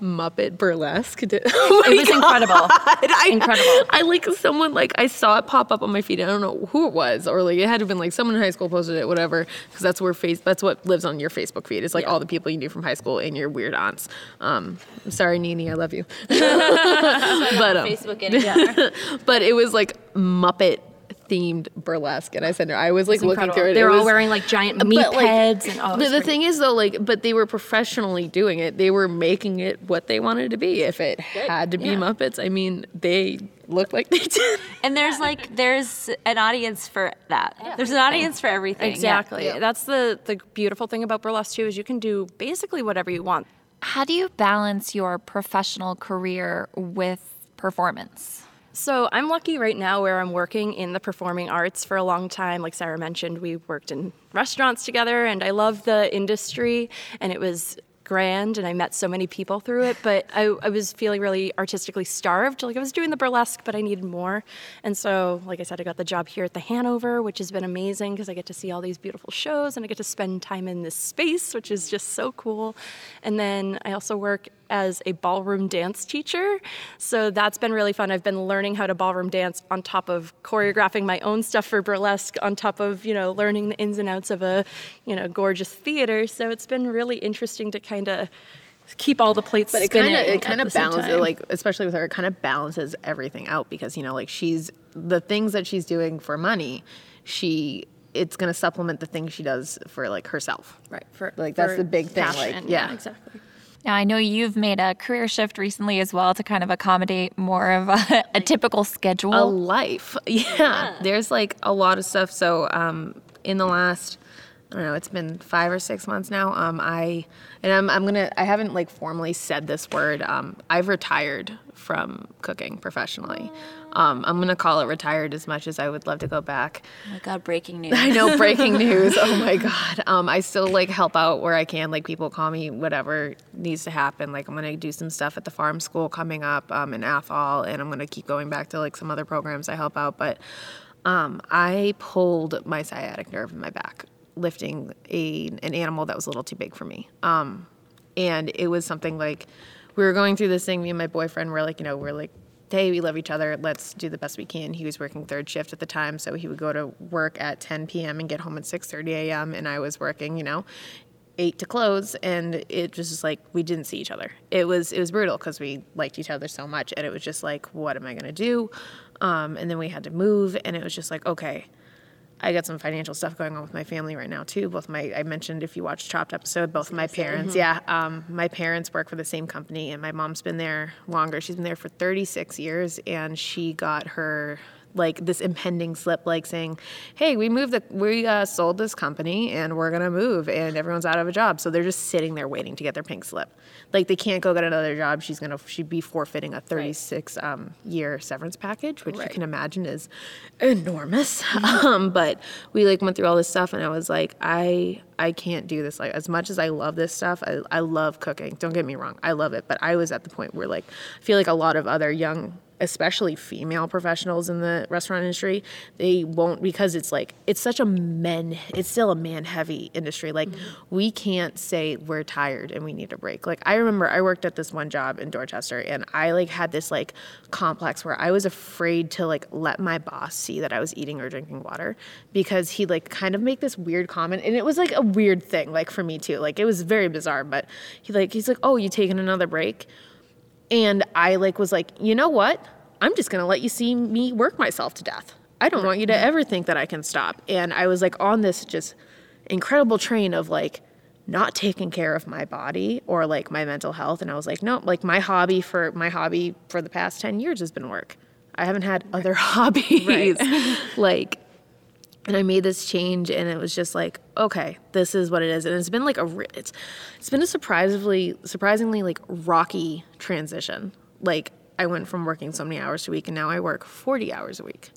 Muppet burlesque. Did- oh It was incredible. I, Incredible. I like someone like I saw it pop up on my feed. I don't know who it was, or like it had to have been like someone in high school posted it, whatever. Because that's where face that's what lives on your Facebook feed. It's like all the people you knew from high school and your weird aunts. Um, I'm sorry, Nini, I love you. but um, Facebook anytime. but it was like Muppet themed burlesque, and I said no. I was like looking through it. They it all was- wearing like giant meat but, like, heads and oh, but the pretty- thing is though, like, but they were professionally doing it. They were making it what they wanted it to be. If it had to be Yeah. Muppets, I mean, they looked like they did. And there's like there's an audience for that. There's an audience for everything. yeah. Exactly. That's the the beautiful thing about burlesque too is you can do basically whatever you want. How do you balance your professional career with performance? So I'm lucky right now where I'm working in the performing arts for a long time. Like Sarah mentioned, we worked in restaurants together, and I love the industry, and it was grand, and I met so many people through it. But I, I was feeling really artistically starved. Like I was doing the burlesque, but I needed more. And so, like I said, I got the job here at the Hanover, which has been amazing because I get to see all these beautiful shows, and I get to spend time in this space, which is just so cool. And then I also work as a ballroom dance teacher. So that's been really fun. I've been learning how to ballroom dance on top of choreographing my own stuff for burlesque, on top of, you know, learning the ins and outs of a, you know, gorgeous theater. So it's been really interesting to kind of keep all the plates But it kind of it kind of balances like especially with her it kind of balances everything out because you know like she's the things that she's doing for money she it's going to supplement the things she does for like herself right for like that's the big thing like passion. yeah, exactly. Now, I know you've made a career shift recently as well to kind of accommodate more of a, a typical schedule. a life yeah. there's like a lot of stuff so um in the last I don't know. It's been five or six months now. Um, I and I'm I'm gonna. I haven't like formally said this word. Um, I've retired from cooking professionally. Um, I'm gonna call it retired as much as I would love to go back. Oh my God, breaking news. I know breaking news. Oh my god. Um, I still like help out where I can. Like people call me whatever needs to happen. Like I'm gonna do some stuff at the farm school coming up um, in Athol, and I'm gonna keep going back to like some other programs I help out. But um, I pulled my sciatic nerve in my back lifting a an animal that was a little too big for me. Um, and it was something like we were going through this thing. Me and my boyfriend were like, you know, we're like, hey, we love each other. Let's do the best we can. He was working third shift at the time, so he would go to work at 10 p.m. and get home at 6:30 a.m. And I was working, you know, eight to close, and it was just like we didn't see each other. It was it was brutal because we liked each other so much, and it was just like, what am I gonna do? Um, and then we had to move, and it was just like, okay. I got some financial stuff going on with my family right now too. Both my I mentioned if you watched Chopped episode, both my parents, yeah, um, my parents work for the same company, and my mom's been there longer. She's been there for 36 years, and she got her like this impending slip, like saying, "Hey, we moved the we uh, sold this company, and we're gonna move, and everyone's out of a job." So they're just sitting there waiting to get their pink slip. Like they can't go get another job. She's gonna she'd be forfeiting a 36 um, year severance package, which you can imagine is enormous. um, but we like went through all this stuff, and I was like, I I can't do this. Like as much as I love this stuff, I, I love cooking. Don't get me wrong, I love it. But I was at the point where like I feel like a lot of other young especially female professionals in the restaurant industry, they won't because it's like it's such a men it's still a man heavy industry. Like mm-hmm. we can't say we're tired and we need a break. Like I remember I worked at this one job in Dorchester and I like had this like complex where I was afraid to like let my boss see that I was eating or drinking water because he'd like kind of make this weird comment and it was like a weird thing like for me too. Like it was very bizarre, but he like he's like, "Oh, you taking another break?" And I like was like, you know what? I'm just gonna let you see me work myself to death. I don't want you to ever think that I can stop. And I was like on this just incredible train of like not taking care of my body or like my mental health. And I was like, no, like my hobby for my hobby for the past 10 years has been work. I haven't had other hobbies. like and I made this change, and it was just like, okay, this is what it is, and it's been like a, it's, it's been a surprisingly, surprisingly like rocky transition. Like I went from working so many hours a week, and now I work forty hours a week.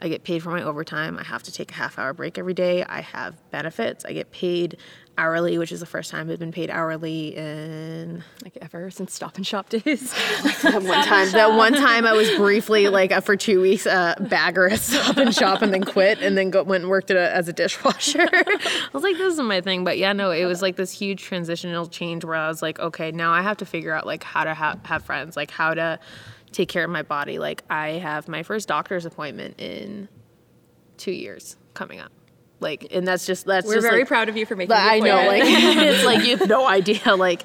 I get paid for my overtime. I have to take a half hour break every day. I have benefits. I get paid hourly, which is the first time I've been paid hourly in Like ever since Stop and Shop days. that one time. That one time I was briefly like uh, for two weeks a bagger at Stop and Shop and then quit and then go, went and worked at a, as a dishwasher. I was like, this is my thing. But yeah, no, it was like this huge transitional change where I was like, okay, now I have to figure out like how to ha- have friends, like how to take care of my body. Like I have my first doctor's appointment in two years coming up. Like, and that's just that's We're just very like, proud of you for making. I know, like, it's like you have no idea, like,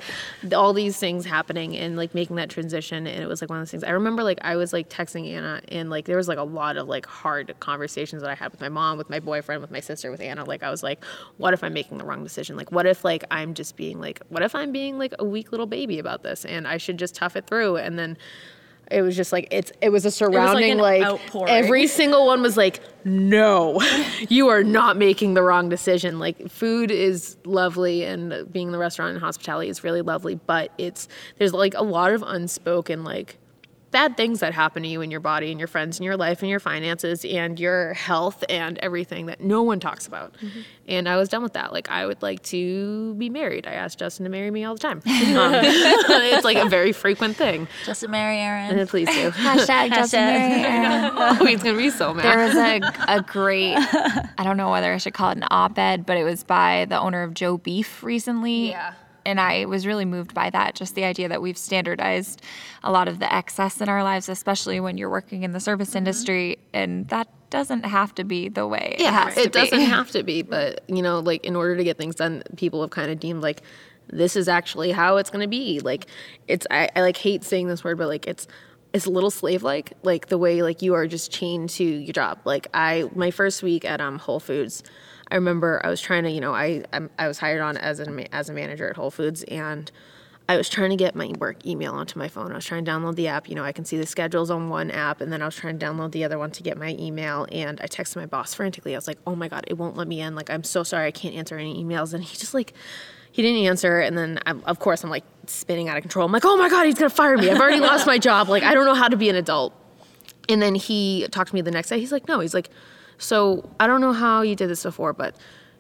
all these things happening and like making that transition. And it was like one of those things. I remember, like, I was like texting Anna, and like, there was like a lot of like hard conversations that I had with my mom, with my boyfriend, with my sister, with Anna. Like, I was like, what if I'm making the wrong decision? Like, what if like I'm just being like, what if I'm being like a weak little baby about this, and I should just tough it through? And then it was just like it's it was a surrounding like, outpouring. every single one was like no you are not making the wrong decision like food is lovely and being in the restaurant and hospitality is really lovely but it's there's like a lot of unspoken like bad things that happen to you and your body and your friends and your life and your finances and your health and everything that no one talks about. Mm-hmm. And I was done with that. Like I would like to be married. I asked Justin to marry me all the time. Um, it's like a very frequent thing. Justin marry Erin. And please do. Hashtag Justin Mary Erin. oh, he's gonna be so There mad. was a, a great, I don't know whether I should call it an op ed, but it was by the owner of Joe Beef recently. Yeah. And I was really moved by that, just the idea that we've standardized a lot of the excess in our lives, especially when you're working in the service industry. And that doesn't have to be the way it yeah, has it to doesn't have to be, but you know, like in order to get things done, people have kind of deemed like this is actually how it's gonna be. Like it's I, I like hate saying this word, but like it's it's a little slave like, like the way like you are just chained to your job. Like I my first week at um Whole Foods, I remember I was trying to, you know, I I was hired on as a as a manager at Whole Foods and I was trying to get my work email onto my phone. I was trying to download the app. You know, I can see the schedules on one app, and then I was trying to download the other one to get my email. And I texted my boss frantically. I was like, "Oh my god, it won't let me in. Like, I'm so sorry, I can't answer any emails." And he just like, he didn't answer. And then, I'm, of course, I'm like spinning out of control. I'm like, "Oh my god, he's gonna fire me. I've already lost my job. Like, I don't know how to be an adult." And then he talked to me the next day. He's like, "No." He's like, "So I don't know how you did this before, but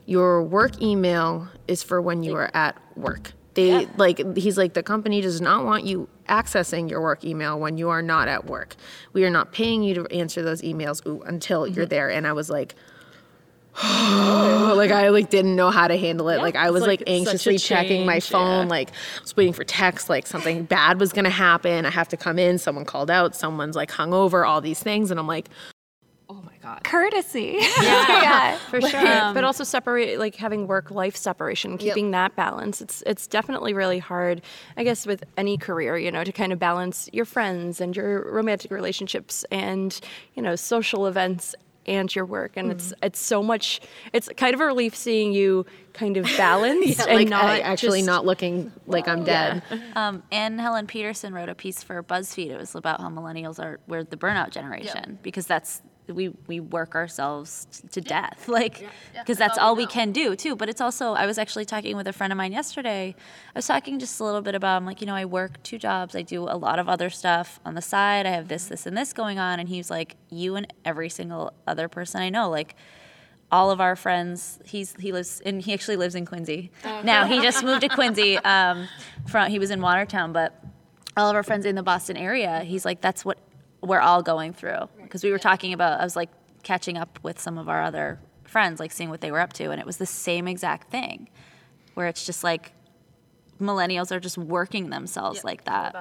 your work email is for when you are at work." They like he's like the company does not want you accessing your work email when you are not at work. We are not paying you to answer those emails ooh, until you're there. And I was like, like I like didn't know how to handle it. like I was like like, anxiously checking my phone. yeah. Like I was waiting for text. Like something bad was gonna happen. I have to come in. Someone called out. Someone's like hung over. All these things, and I'm like, god. Courtesy. Yeah. for sure. but also separate, like having work-life separation, keeping that balance. It's it's definitely really hard, I guess, with any career, you know, to kind of balance your friends and your romantic relationships and you know social events and your work. And it's it's so much. It's kind of a relief seeing you kind of balanced and like not actually just- not looking like I'm dead. Um, Anne Helen Petersen wrote a piece for BuzzFeed. It was about how millennials are we're the burnout generation because that's we we work ourselves to death, like because that's all we can do too. But it's also I was actually talking with a friend of mine yesterday. I was talking just a little bit about I'm like you know I work two jobs. I do a lot of other stuff on the side. I have this this and this going on, and he's like you and every single other person I know like all of our friends he's he lives in he actually lives in quincy. Now he just moved to quincy um, from he was in watertown but all of our friends in the boston area he's like that's what we're all going through because we were talking about i was like catching up with some of our other friends like seeing what they were up to and it was the same exact thing where it's just like millennials are just working themselves like that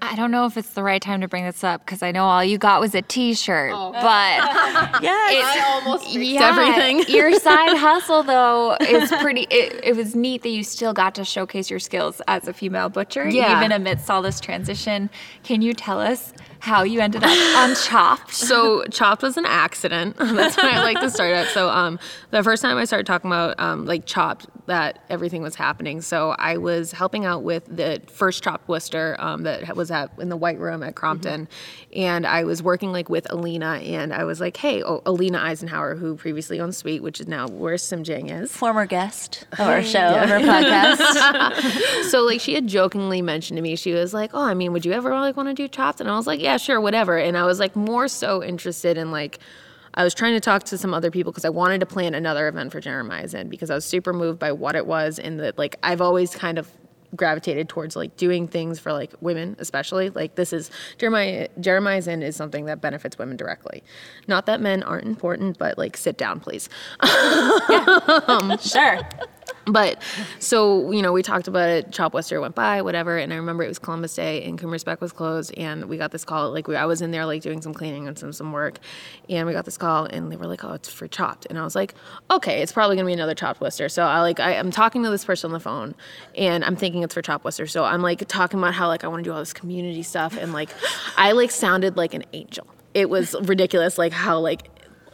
I don't know if it's the right time to bring this up because I know all you got was a T-shirt, Oh. but Yes. almost yeah, everything. your side hustle though is pretty. It, it was neat that you still got to showcase your skills as a female butcher, Yeah. even amidst all this transition. Can you tell us how you ended up on Chopped? so chopped was an accident. That's what i like to start at. So um the first time i started talking about um like chopped that everything was happening so i was helping out with the first chopped worcester um, that was at in the white room at crompton. And i was working like with alina and i was like hey oh, alina eisenhauer who previously owned sweet which is now where sim jing is. Former guest of our show of our podcast. So like she had jokingly mentioned to me she was like oh i mean would you ever like want to do chopped? And i was like yeah sure whatever. And i was like more so interested in like I was trying to talk to some other people because I wanted to plan another event for Jeremiah's Inn because I was super moved by what it was and that like I've always kind of gravitated towards like doing things for like women especially. Like this is Jeremiah Jeremiah's Inn is something that benefits women directly. Not that men aren't important but like sit down please. Um, sure But so you know, we talked about it. Chopped Worcester went by, whatever, and I remember it was Columbus Day and Coomer Spec was closed, and we got this call. Like we, I was in there like doing some cleaning and some some work, and we got this call, and they were like, "Oh, it's for Chopped," and I was like, "Okay, it's probably gonna be another Chopped Worcester." So I like I, I'm talking to this person on the phone, and I'm thinking it's for Chopped Worcester. So I'm like talking about how like I want to do all this community stuff, and like I like sounded like an angel. It was ridiculous, like how like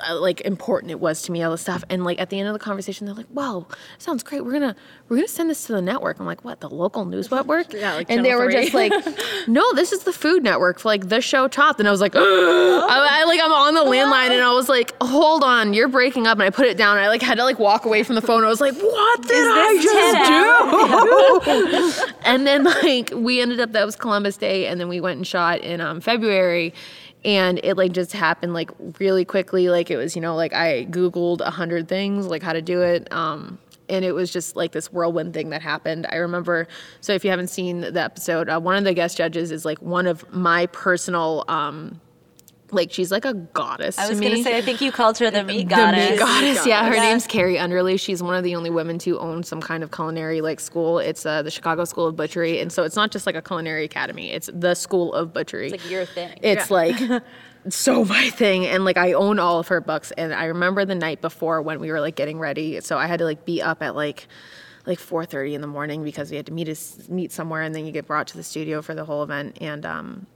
uh, like important it was to me all this stuff. And like at the end of the conversation they're like wow sounds great. We're gonna we're gonna send this to the network. I'm like what the local news network? Yeah, like and they were just like no this is the food network for like the show chopped and i was like I, I like i'm on the landline and i was like hold on you're breaking up. And i put it down. And i like had to like walk away from the phone. I was like what did i just do? And then like we ended up that was Columbus Day, and then we went and shot in um, February, and it like just happened like really quickly. Like it was you know like I googled a hundred things like how to do it. Um, and it was just like this whirlwind thing that happened. I remember. So if you haven't seen the episode, uh, one of the guest judges is like one of my personal, um, like she's like a goddess. I was to gonna say, I think you called her the meat The goddess. meat goddess. Yeah, her Yeah. name's Kari Underly. She's one of the only women to own some kind of culinary like school. It's uh, the Chicago School of Butchery, and so it's not just like a culinary academy. It's the School of Butchery. It's like your thing. It's like so my thing, and like I own all of her books. And I remember the night before when we were like getting ready, so I had to like be up at like like 4:30 in the morning because we had to meet us meet somewhere, and then you get brought to the studio for the whole event. And um,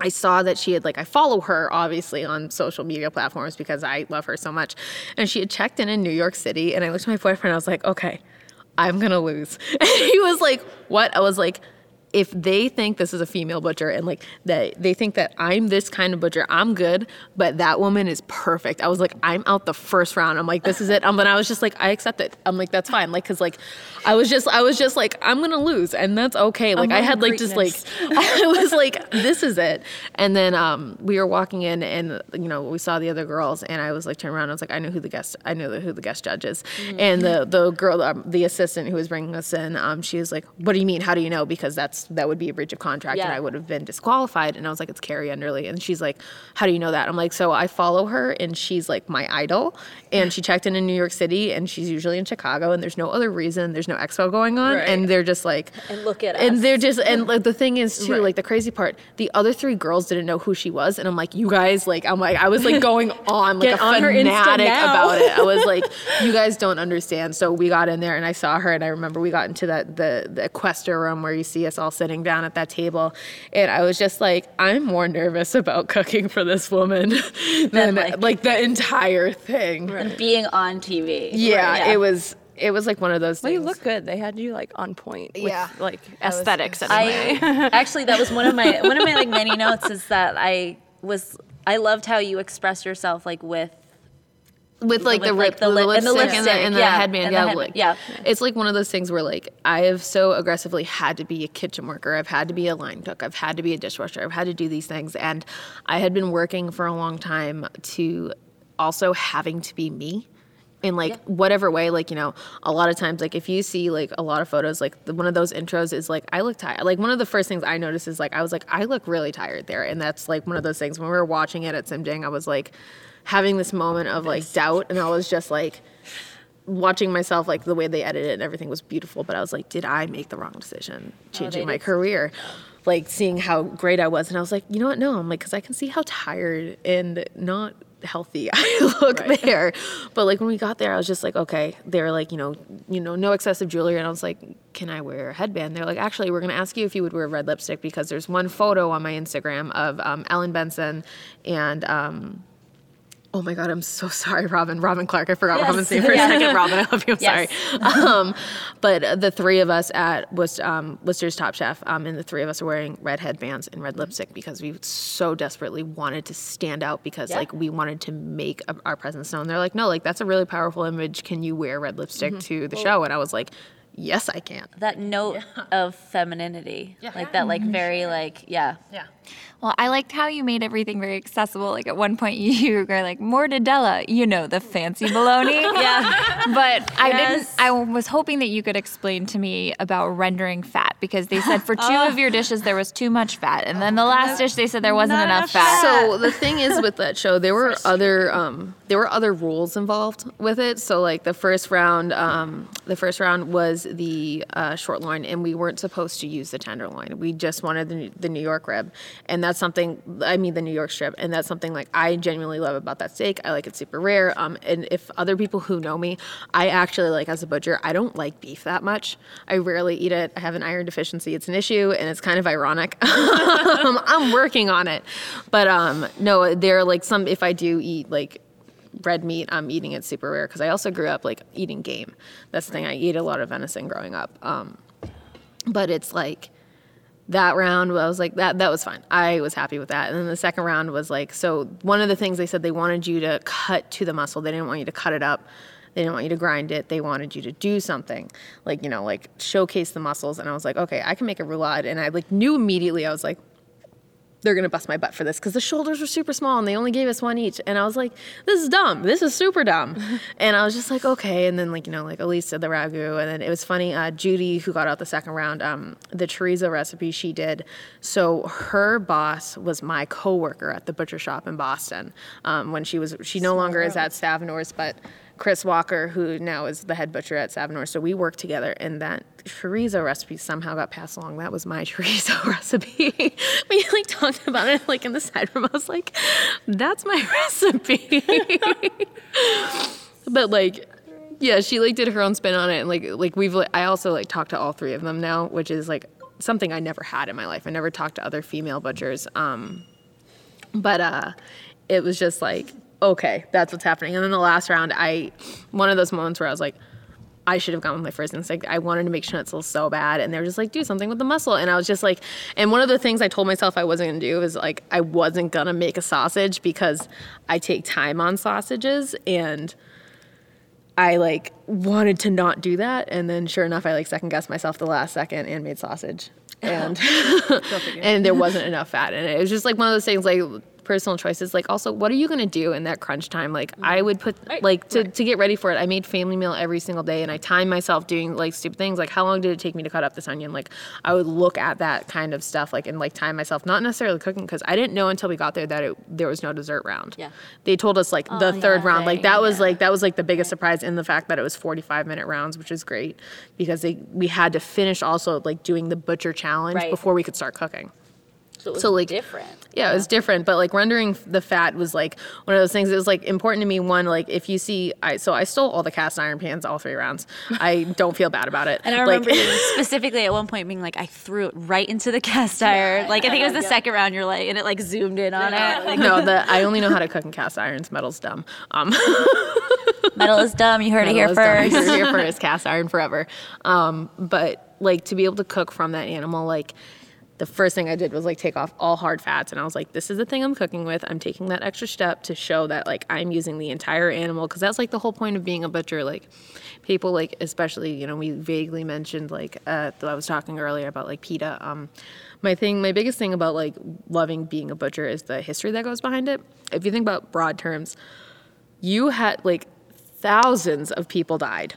I saw that she had like I follow her obviously on social media platforms because I love her so much, and she had checked in in New York City, and I looked at my boyfriend, I was like, okay, I'm gonna lose, and he was like, what? I was like. If they think this is a female butcher and like that they think that I'm this kind of butcher, I'm good, but that woman is perfect. I was like, I'm out the first round. I'm like, this is it. Um, but I was just like, I accept it. I'm like, that's fine. Like, cause like, I was just, I was just like, I'm gonna lose, and that's okay. Like, I had like just like, I was like, this is it. And then um, we were walking in, and you know, we saw the other girls, and I was like, turned around, I was like, I know who the guest, I know who the guest judge is. And the the girl, um, the assistant who was bringing us in, um, she was like, what do you mean? How do you know? Because that's that would be a breach of contract, and I would have been disqualified. And I was like, it's Kari Underly, and she's like, how do you know that? I'm like, so I follow her, and she's like my idol, and she checked in in New York City, and she's usually in Chicago, and there's no other reason, there's no expo going on, Right. and they're just like, And look at and us. they're just and like the thing is too Right. like the crazy part the other three girls didn't know who she was and i'm like you guys like i'm like i was like going on like Get a on fanatic about it i was like you guys don't understand so we got in there and i saw her and i remember we got into that the the equester room where you see us all sitting down at that table and i was just like i'm more nervous about cooking for this woman than like- like, the entire thing and being on TV. yeah, it was it was like one of those Well, things you look good. They had you like on point with Yeah. like aesthetics I anyway. actually that was one of my one of my like many notes is that I was I loved how you expressed yourself like with with like the like, rip, the lip- and the lipstick and the, lipstick, and the yeah, headband. and yeah, head- like, yeah. It's like one of those things where like I have so aggressively had to be a kitchen worker. I've had to be a line cook. I've had to be a dishwasher. I've had to do these things, and I had been working for a long time to also having to be me. In like whatever way, like you know, a lot of times, like if you see like a lot of photos, like the, one of those intros is like I look tired. Like one of the first things I noticed is like I was like I look really tired there, and that's like one of those things. When we were watching it at Simjing, I was like having this moment of like doubt, and I was just like watching myself like the way they edited it and everything was beautiful but i was like did i make the wrong decision oh, changing my career? Like seeing how great i was and i was like you know what? No i'm like because i can see how tired and not healthy i look there. But like when we got there i was just like okay. They were like you know you know no excessive jewelry. And i was like can i wear a headband? They're like actually we're going to ask you if you would wear red lipstick because there's one photo on my instagram of um, ellen benson and um, Oh my God, I'm so sorry, Robin. Robin Clark. I forgot Yes. Robin's name for a second. Robin, I love you. I'm Yes. sorry. Um, but the three of us at was um, Worcester's Top Chef, um, and the three of us are wearing red headbands and red lipstick because we so desperately wanted to stand out because Yeah. like we wanted to make a, our presence known. They're like, no, like that's a really powerful image. Can you wear red lipstick to the show? And I was like, yes, I can. That note of femininity, like that, like very like yeah. Yeah. Well, I liked how you made everything very accessible. Like at one point, you were like mortadella, you know, the fancy bologna. Yeah. But I Yes. didn't. I was hoping that you could explain to me about rendering fat because they said for two of your dishes there was too much fat, and then the last dish they said there wasn't Not enough enough fat. So the thing is with that show, there were other um, there were other rules involved with it. So like the first round, um, the first round was the uh, short loin, and we weren't supposed to use the tenderloin. We just wanted the, the New York rib, and that's something. I mean the New York strip, and that's something like I genuinely love about that steak. I like it super rare. Um, and if other people who know me, I actually like as a butcher, I don't like beef that much. I rarely eat it. I have an iron deficiency. It's an issue, and it's kind of ironic. Um, I'm working on it, but um, no, there are like some. If I do eat like red meat, I'm eating it super rare because I also grew up like eating game. That's the thing. I eat a lot of venison growing up. Um, but it's like that round I was like that that was fine. I was happy with that. And then the second round was like so one of the things they said they wanted you to cut to the muscle. They didn't want you to cut it up. They didn't want you to grind it. They wanted you to do something like, you know, like showcase the muscles. And I was like, okay, I can make a roulade. And I like knew immediately I was like, they're gonna bust my butt for this because the shoulders were super small and they only gave us one each. And I was like, this is dumb. This is super dumb. and I was just like, okay. And then like you know like Elise did the ragu, and then it was funny. Uh, Judy, who got out the second round, um, the chorizo recipe she did. So her boss was my coworker at the butcher shop in Boston um, when she was. She no longer is at Savenor's, but. Chris Walker, who now is the head butcher at Savenor. So we worked together, and that chorizo recipe somehow got passed along. That was my chorizo recipe. we like talked about it like in the side room. I was like, "That's my recipe." but like, yeah, she like did her own spin on it, and like like we've like, I also like talked to all three of them now, which is like something I never had in my life. I never talked to other female butchers. Um, but uh it was just like okay that's what's happening. And then the last round i one of those moments where i was like i should have gone with my first instinct. I wanted to make schnitzel so bad and they were just like do something with the muscle. And i was just like and one of the things i told myself i wasn't going to do is like i wasn't going to make a sausage because i take time on sausages and I like wanted to not do that, and then sure enough, I like second guessed myself the last second and made sausage, and and there wasn't enough fat in it. It was just like one of those things, like personal choices. Like also, what are you gonna do in that crunch time? Like I would put like to to get ready for it. I made family meal every single day, and I timed myself doing like stupid things. Like how long did it take me to cut up this onion? Like I would look at that kind of stuff, like and like time myself, not necessarily cooking, because I didn't know until we got there that it, there was no dessert round. Yeah. they told us like the oh, third yeah. round. Like that was yeah. like that was like the biggest surprise in the fact that it was 45 minute rounds, which is great because they we had to finish also like doing the butcher challenge Right. before we could start cooking. So, it was So, like- different. Yeah, it was different, but like rendering the fat was like one of those things. It was like important to me. One, like if you see, I so I stole all the cast iron pans all three rounds. I don't feel bad about it. And I remember you specifically at one point being like, I threw it right into the cast iron. like I think it was the second round. You're like, and it like zoomed in on it. Like, no, the I only know how to cook in cast irons. Metal's dumb. Um, metal is dumb. You heard it here first. dumb. You're here first. Cast iron forever. Um, but like to be able to cook from that animal, like the first thing I did was like take off all hard fats, and I was like, this is the thing I'm cooking with. I'm taking that extra step to show that like I'm using the entire animal because that's like the whole point of being a butcher. Like people like especially you know we vaguely mentioned like uh, I was talking earlier about like PETA. Um, my thing, my biggest thing about like loving being a butcher is the history that goes behind it. If you think about broad terms, you had like thousands of people died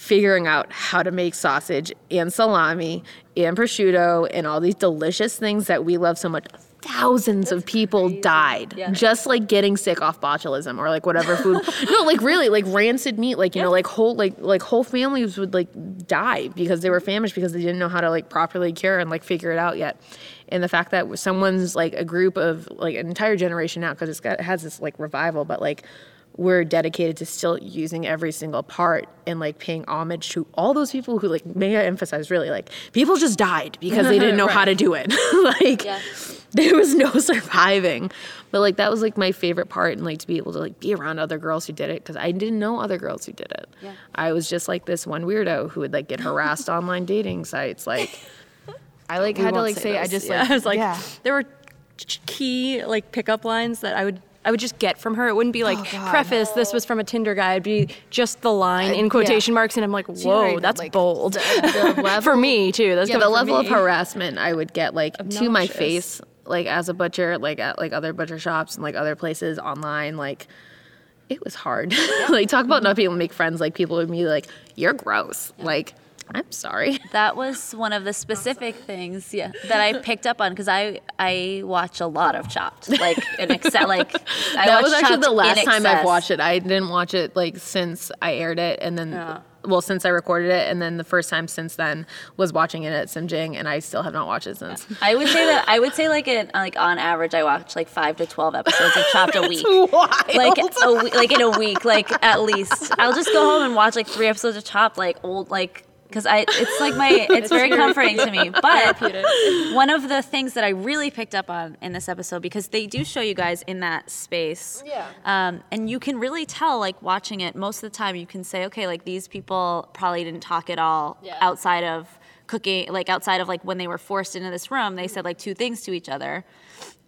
figuring out how to make sausage and salami and prosciutto and all these delicious things that we love so much. Thousands of people died just like getting sick off botulism or like whatever food. no, like really, like rancid meat. Like you know, like whole like like whole families would like die because they were famished because they didn't know how to like properly cure and like figure it out yet. And the fact that someone's like a group of like an entire generation now because it's got it has this like revival, but like we're dedicated to still using every single part and like paying homage to all those people who like may I emphasize really like people just died because they didn't know how to do it. Like there was no surviving. But like that was like my favorite part and like to be able to like be around other girls who did it because I didn't know other girls who did it. Yeah. I was just like this one weirdo who would like get harassed online dating sites like I like had to like say say I just Yeah, like I was like, yeah. there were key like pickup lines that I would I would just get from her. It wouldn't be like oh, preface. This was from a Tinder guy. It'd be just the line in quotation marks, and I'm like, whoa, that's like, bold. the level- for me too. That's yeah, the level of harassment I would get like to my face, like as a butcher, like at like other butcher shops and like other places online, like it was hard. like talk about not being able to make friends. Like people would be like, "You're gross." Like I'm sorry. That was one of the specific things, yeah, that I picked up on because I I watch a lot of Chopped, like in excess, like I that was actually Chopped the last time I've watched it. I didn't watch it like since I aired it, and then Yeah. well, since I recorded it, and then the first time since then was watching it at Simjing, and I still have not watched it since. I would say that I would say like it like on average I watch like five to twelve episodes of Chopped a week. Wild. Like a like in a week, like at least. I'll just go home and watch like three episodes of Chopped, like old like because I it's like my it's very comforting to me. But one of the things that I really picked up on in this episode because they do show you guys in that space. Yeah. Um, and you can really tell like watching it most of the time you can say okay like these people probably didn't talk at all outside of cooking like outside of like when they were forced into this room they said like two things to each other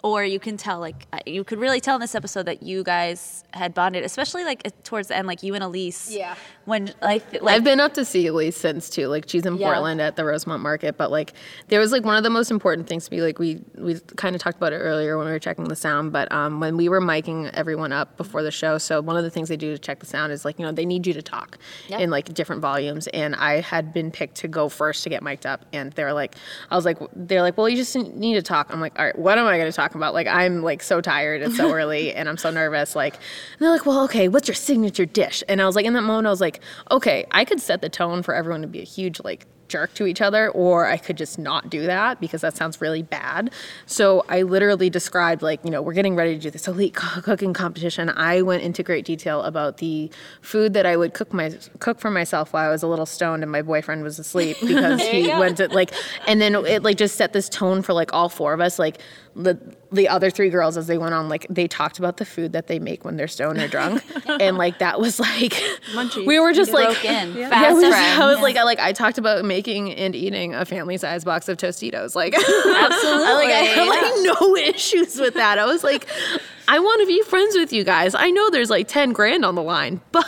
or you can tell like uh, you could really tell in this episode that you guys had bonded especially like towards the end like you and elise Yeah. when like like I've been up to see Elise since too. Like she's in Yeah. Portland at the Rosemont Market, but like there was like one of the most important things to me. Like we we kind of talked about it earlier when we were checking the sound, but um, when we were miking everyone up before the show, so one of the things they do to check the sound is like you know they need you to talk in like different volumes, and I had been picked to go first to get mic'd up, and they were like, I was like, they're like, well, you just need to talk. I'm like, all right, what am I going to talk about? Like I'm like so tired, it's so early, and I'm so nervous. Like, and they're like, well, okay, what's your signature dish? And I was like, in that moment, I was like, okay, I could set the tone for everyone to be a huge like jerk to each other, or I could just not do that because that sounds really bad. So I literally described like, you know, we're getting ready to do this elite co- cooking competition. I went into great detail about the food that I would cook my cook for myself while I was a little stoned and my boyfriend was asleep because he went to like, and then it like just set this tone for like all four of us, like the the other three girls as they went on like they talked about the food that they make when they're stoned or drunk and like that was like we were just like in yeah, fast it was. I was like, I like, I talked about making and eating a family size box of Tostitos. Like, Absolutely. I, like, I had like no issues with that. I was like, I want to be friends with you guys. I know there's like ten grand on the line, but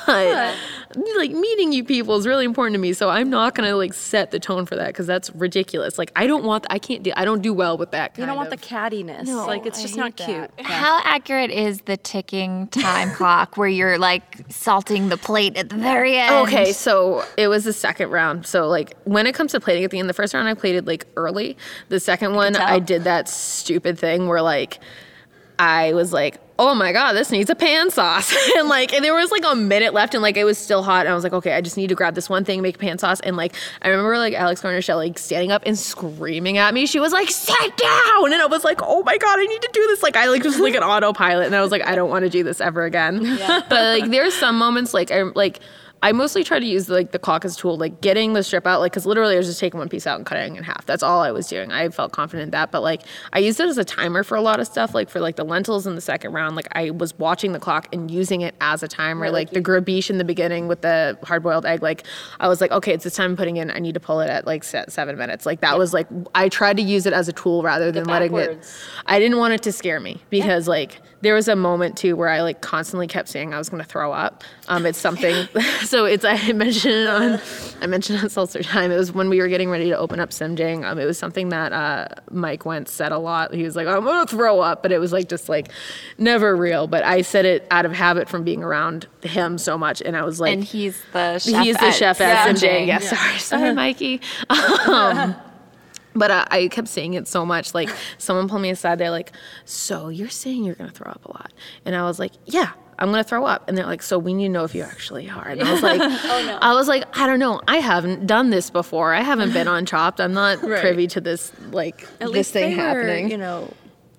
like meeting you people is really important to me. So I'm not gonna like set the tone for that because that's ridiculous. Like, I don't want, I can't do, I don't do well with that. Kind You don't want of. the cattiness. No, like it's just not cute. How accurate is the ticking time clock where you're like salting the plate at the very end? Okay, so it was the second round. So like when it comes to plating at the end, the first round I plated like early. The second one. I did that stupid thing where like I was like, oh my god, this needs a pan sauce, and like and there was like a minute left, and like it was still hot, and I was like, okay, I just need to grab this one thing, make pan sauce, and like I remember like Alex Garner like standing up and screaming at me. She was like, sit down, and I was like, oh my god, I need to do this. Like I like just like an autopilot, and I was like, I don't want to do this ever again. but like there's some moments like I'm like. I mostly try to use like the clock as a tool, like getting the strip out, like because literally I was just taking one piece out and cutting it in half. That's all I was doing. I felt confident in that, but like I used it as a timer for a lot of stuff, like for like the lentils in the second round. Like I was watching the clock and using it as a timer. like the gribiche in the beginning with the hard boiled egg, like I was like, okay, it's this time I'm putting in. I need to pull it at like se- seven minutes. Like that was like I tried to use it as a tool rather than letting it. I didn't want it to scare me because like there was a moment too where I like constantly kept saying I was gonna throw up. Um, it's something. so it's I mentioned it on I mentioned it on Seltzer Time. It was when we were getting ready to open up Simjing. Um, it was something that uh, Mike Wentz said a lot. He was like, I'm gonna throw up, but it was like just like never real. But I said it out of habit from being around him so much, and I was like, And he's the chef. He's the at chef at Simjing. Simjing. Yeah, sorry, sorry, Mikey. Um, but uh, I kept saying it so much. Like someone pulled me aside. They're like, "So you're saying you're gonna throw up a lot?" And I was like, "Yeah." I'm gonna throw up, and they're like, "So we need to know if you actually are." And I was like, "Oh no!" I was like, "I don't know. I haven't done this before. I haven't been on Chopped. I'm not privy to this like At this least thing they happening." you know,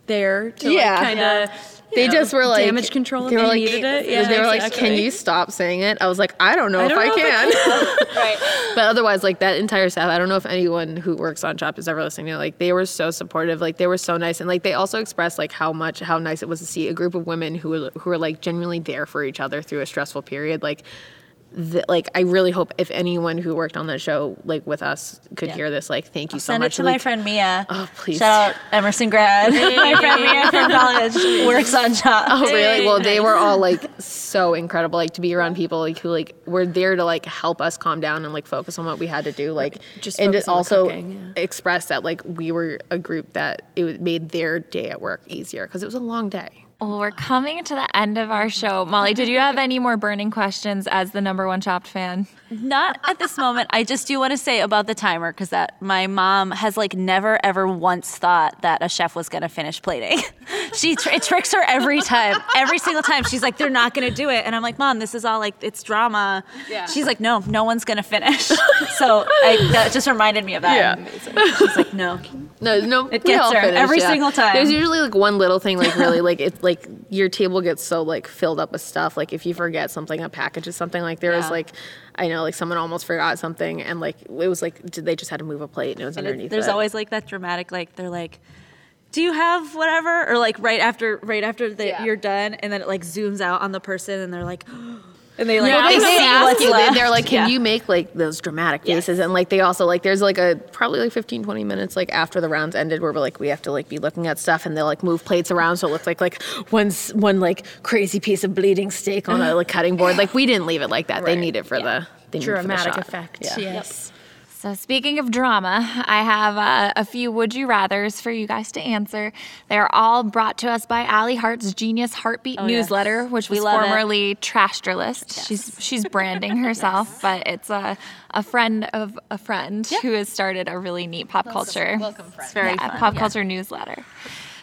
there to Yeah. like kind of. They just were like damage control if They were like, needed it. Yeah, they were like, "Can you stop saying it?" I was like, "I don't know if don't I know if can." But otherwise, like that entire staff, I don't know if anyone who works on Chopped is ever listening. to Like they were so supportive, like they were so nice, and like they also expressed like how much how nice it was to see a group of women who were who were like genuinely there for each other through a stressful period. Like th- like I really hope if anyone who worked on that show like with us could hear this, like thank you so Send much. it to my friend Mia. Oh, please. Shout out Emerson grad. my friend Mia from college works on jobs. Oh really? Well, they were all like so incredible. Like to be around people like who like were there to like help us calm down and like focus on what we had to do. Like Just and to also cooking, express that like we were a group that it made their day at work easier because it was a long day. Well, we're coming to the end of our show. Molly, did you have any more burning questions as the number one Chopped fan? Not at this moment. I just do want to say about the timer because that my mom has like never ever once thought that a chef was gonna finish plating. she tr- it tricks her every time. Every single time she's like, they're not gonna do it, and I'm like, mom, this is all like it's drama. Yeah. She's like, no, no one's gonna finish. so I, that just reminded me of that. Yeah. She's like, no. No, no, It gets her finish, every yeah. single time. There's usually like one little thing, like really, like it's like your table gets so like filled up with stuff. Like if you forget something, a package is something. Like there was like, I know like someone almost forgot something, and like it was like did they just had to move a plate and it was And it- underneath. there's it. always like that dramatic, like they're like, "Do you have whatever?" Or like right after, right after the, Yeah. you're done, and then it like zooms out on the person, and they're like, and they like Yeah, they they see ask what's you, they- left. they're like, can Yeah. you make like those dramatic faces? And like they also like there's like a probably like 15, 20 minutes like after the rounds ended where we're like we have to like be looking at stuff and they'll like move plates around so it looks like like one one like crazy piece of bleeding steak on a like cutting board. Like we didn't leave it like that. They need it for the they need for the Dramatic shot. effect. Yeah. Yes. So, speaking of drama, I have uh, a few would you rathers for you guys to answer. They're all brought to us by Allie Hart's Genius Heartbeat yes. newsletter, which We was it. formerly Trashterlist. She's she's branding herself, but it's a, a friend of a friend who has started a really neat pop culture. It's very yeah, fun. pop yeah. culture newsletter.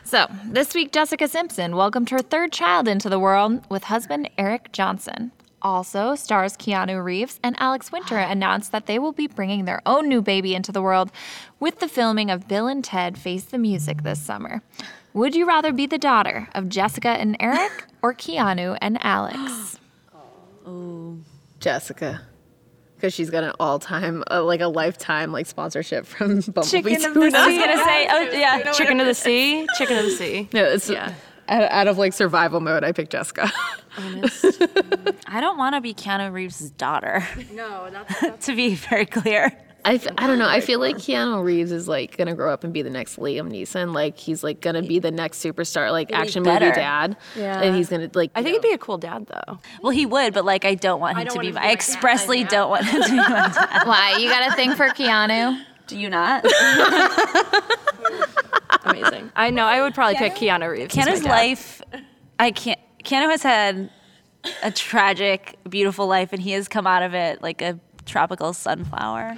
So, this week, Jessica Simpson welcomed her third child into the world with husband Eric Johnson. Also, stars Keanu Reeves and Alex Winter announced that they will be bringing their own new baby into the world with the filming of Bill and Ted Face the Music this summer. Would you rather be the daughter of Jessica and Eric or Keanu and Alex? Jessica. Because she's got an all-time, uh, like a lifetime, like sponsorship from Bumblebee. Chicken of Tuna. the I was gonna say, oh yeah, Chicken of the sea. Chicken of the sea. No, it's Yeah. Out, out of like survival mode. I picked Jessica. I don't want to be Keanu Reeves' daughter. No, that's, to be very clear. I, f- I don't know. I feel like Keanu Reeves is like gonna grow up and be the next Liam Neeson. Like he's like gonna be the next superstar, like action movie dad. Yeah. And he's gonna like. I think he'd be a cool dad though. Well, he would, but like I don't want him don't to want be. him to my, be I my expressly don't want him to be my dad. Why? You got a thing for Keanu? Do you not? Amazing. I know. I would probably pick Keanu Reeves. as my Keanu's life, I can't. Keanu has had a tragic, beautiful life, and he has come out of it like a tropical sunflower.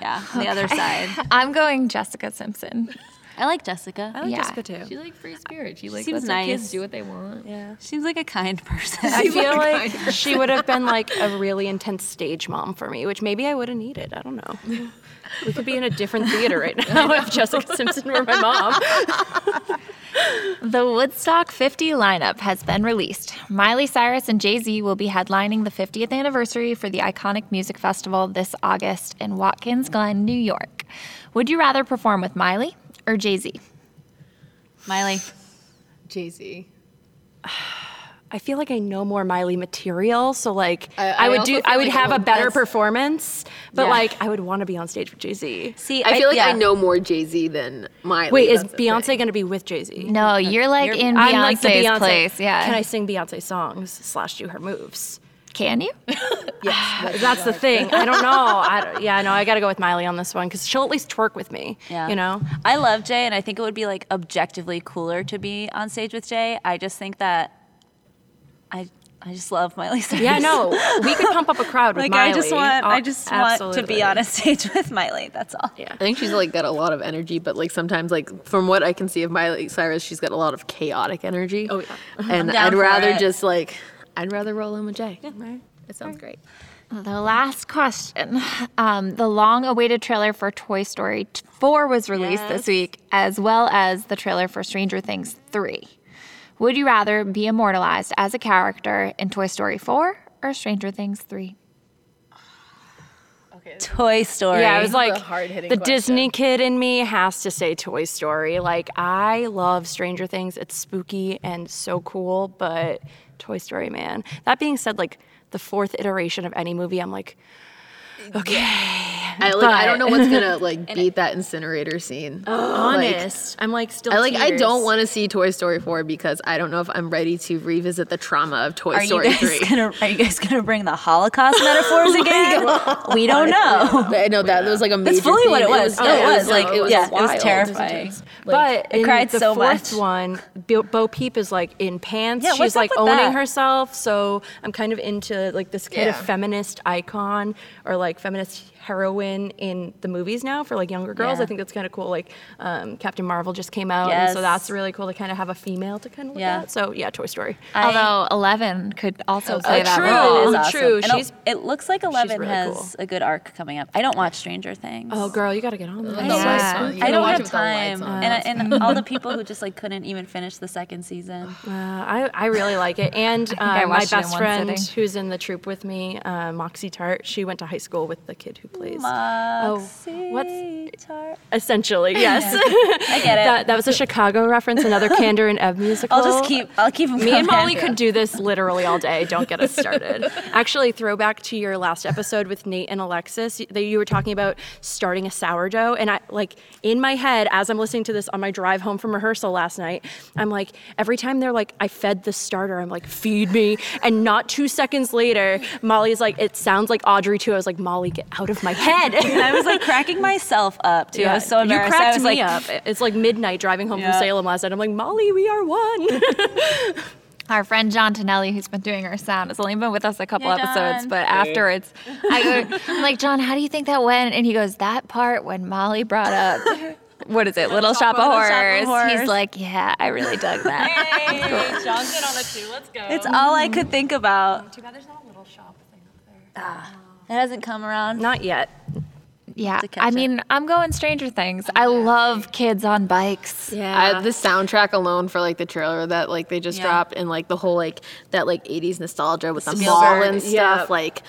Yeah, on the other side. I'm going Jessica Simpson. I like Jessica. I like Yeah. Jessica too. She's like free spirit. She like Seems lets her kids do what they want. Yeah. Seems like a kind person. I feel like she would have been like a really intense stage mom for me, which maybe I would have needed. I don't know. We could be in a different theater right now if Jessica Simpson were my mom. The Woodstock 50 lineup has been released. Miley Cyrus and Jay Z will be headlining the 50th anniversary for the iconic music festival this August in Watkins Glen, New York. Would you rather perform with Miley or Jay Z? Miley. Jay Z. I feel like I know more Miley material, so like I- I, I would do. I would like have a better performance, but Yeah. like I would want to be on stage with Jay Z. See, I feel like I know more Jay Z than Miley. Wait, is that's the Beyonce going to be with Jay Z? No, you're like in I'm Beyonce's like the Beyonce place. Yeah. Can I sing Beyonce songs slash do her moves? Can you? Yes, that's the thing. I don't know. I don't, yeah, no, I got to go with Miley on this one because she'll at least twerk with me. Yeah. You know? I love Jay, and I think it would be like objectively cooler to be on stage with Jay. I just think that I I just love Miley Cyrus. Yeah, no. We could pump up a crowd with Like Miley. I just want I Oh, just want to be on a stage with Miley. That's all. Yeah. I think she's like got a lot of energy, but like sometimes like from what I can see of Miley Cyrus, she's got a lot of chaotic energy. Oh, yeah. And down I'd for rather it. just like I'd rather roll in with Jay. Yeah, It sounds great. The last question. Um, the long awaited trailer for Toy Story 4 was released this week, as well as the trailer for Stranger Things 3. Would you rather be immortalized as a character in Toy Story 4 or Stranger Things 3? Toy Story. Yeah, it was like, a hard-hitting the. Disney kid in me has to say Toy Story. Like, I love Stranger Things. It's spooky and so cool, but Toy Story, man. That being said, like, the fourth iteration of any movie, I'm like, okay. I like. I don't know what's gonna like beat that incinerator scene. Honest. I'm like, still I like. I don't want to see Toy Story four because I don't know if I'm ready to revisit the trauma of Toy Are you Story guys three. gonna Are you guys gonna bring the Holocaust oh metaphors again? We don't know. I know that was like a major. That's fully what theme. Oh, it was. No, it was like it was yeah, it was wild. terrifying. But I in cried the so fourth much. one, Bo, Bo Peep is like in pants. Yeah, She's like owning that? herself. So I'm kind of into like this kind of feminist icon or like feminist heroine in the movies now for like younger girls. Yeah. I think that's kind of cool. Like um, Captain Marvel just came out, and so that's really cool to kind of have a female to kind of look Yeah. at. So yeah, Toy Story. I- Although Eleven could also play Oh, that true. role. It is Oh, awesome. true. And She's- it looks like Eleven really has cool. a good arc coming up. I don't watch Stranger Things. Oh, girl, you got to get on that. The Yeah. lights on. You I don't have it with the lights time, on. and, and all the people who just like couldn't even finish the second season. Uh, I, I really like it. And I uh, my watched it in best friend sitting. who's in the troop with me, uh, Moxie Tart, she went to high school with the kid who plays. Moxie oh, what's- Tart. Essentially, yes. I get it. that, that was a Chicago reference, another Kander and Ebb musical. I'll just keep. I'll keep Me and. Molly could do this literally all day. Don't get us started. Actually, throwback to your last episode with Nate and Alexis, that you were talking about starting a sourdough, and I like in my head as I'm listening to this on my drive home from rehearsal last night, I'm like every time they're like I fed the starter, I'm like feed me, and not two seconds later, Molly's like it sounds like Audrey too. I was like Molly, get out of my head. And I was like cracking myself up too. I was so embarrassed. You cracked I was me like, up. It's like midnight driving home Yeah. from Salem last night. I'm like, Molly, we are one. Our friend John Tonelli, who's been doing our sound, has only been with us a couple Yeah, episodes, John. but afterwards, I go, I'm like, John, how do you think that went? And he goes, that part when Molly brought up, what is it, Little Shop of Little Shop of Horrors. Horrors. He's like, yeah, I really dug that. John's in on it too. Let's go. it's all I could think about. Too bad there's not a little shop thing up there. Ah. It hasn't come around. Not yet. Yeah, I it. mean, I'm going Stranger Things. I love kids on bikes. Yeah. I, the soundtrack alone for like the trailer that like they just Yeah. dropped and like the whole like that like 80s nostalgia with the Spielberg, mall and stuff yeah. like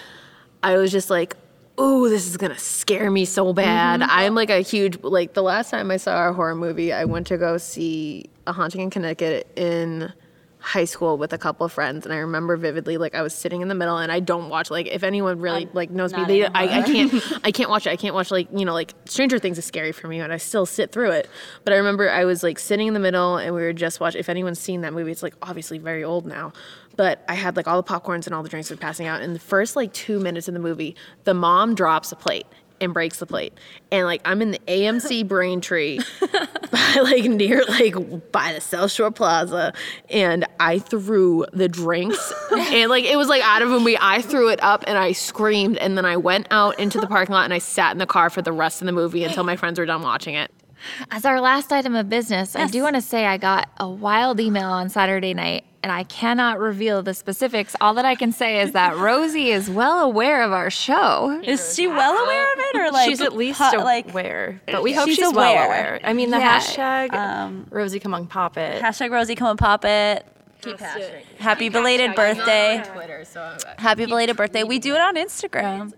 I was just like oh this is gonna scare me so bad mm-hmm. I'm like a huge like the last time I saw a horror movie I went to go see A Haunting in Connecticut in high school with a couple of friends and I remember vividly like I was sitting in the middle and I don't watch like if anyone really like knows me they. I, I can't I can't watch it. I can't watch like you know like Stranger Things is scary for me and I still sit through it. But I remember I was like sitting in the middle and we were just watching if anyone's seen that movie it's like obviously very old now but I had like all the popcorns and all the drinks were passing out and the first like two minutes of the movie the mom drops a plate and breaks the plate. And like I'm in the AMC Braintree by like near like by the South Shore Plaza, and I threw the drinks, and like it was like out of a movie. I threw it up and I screamed, and then I went out into the parking lot and I sat in the car for the rest of the movie until my friends were done watching it. As our last item of business, I do want to say I got a wild email on Saturday night, and I cannot reveal the specifics. All that I can say is that Rosie is well aware of our show. Is she well aware of it, or like she's at least hu- like aware, but we hope she's she's, well aware. aware. I mean, the Yeah, hashtag um, Rosie come on pop it. hashtag Rosie come and pop it? Happy belated birthday. Twitter, so Happy belated birthday. We do it on Instagram.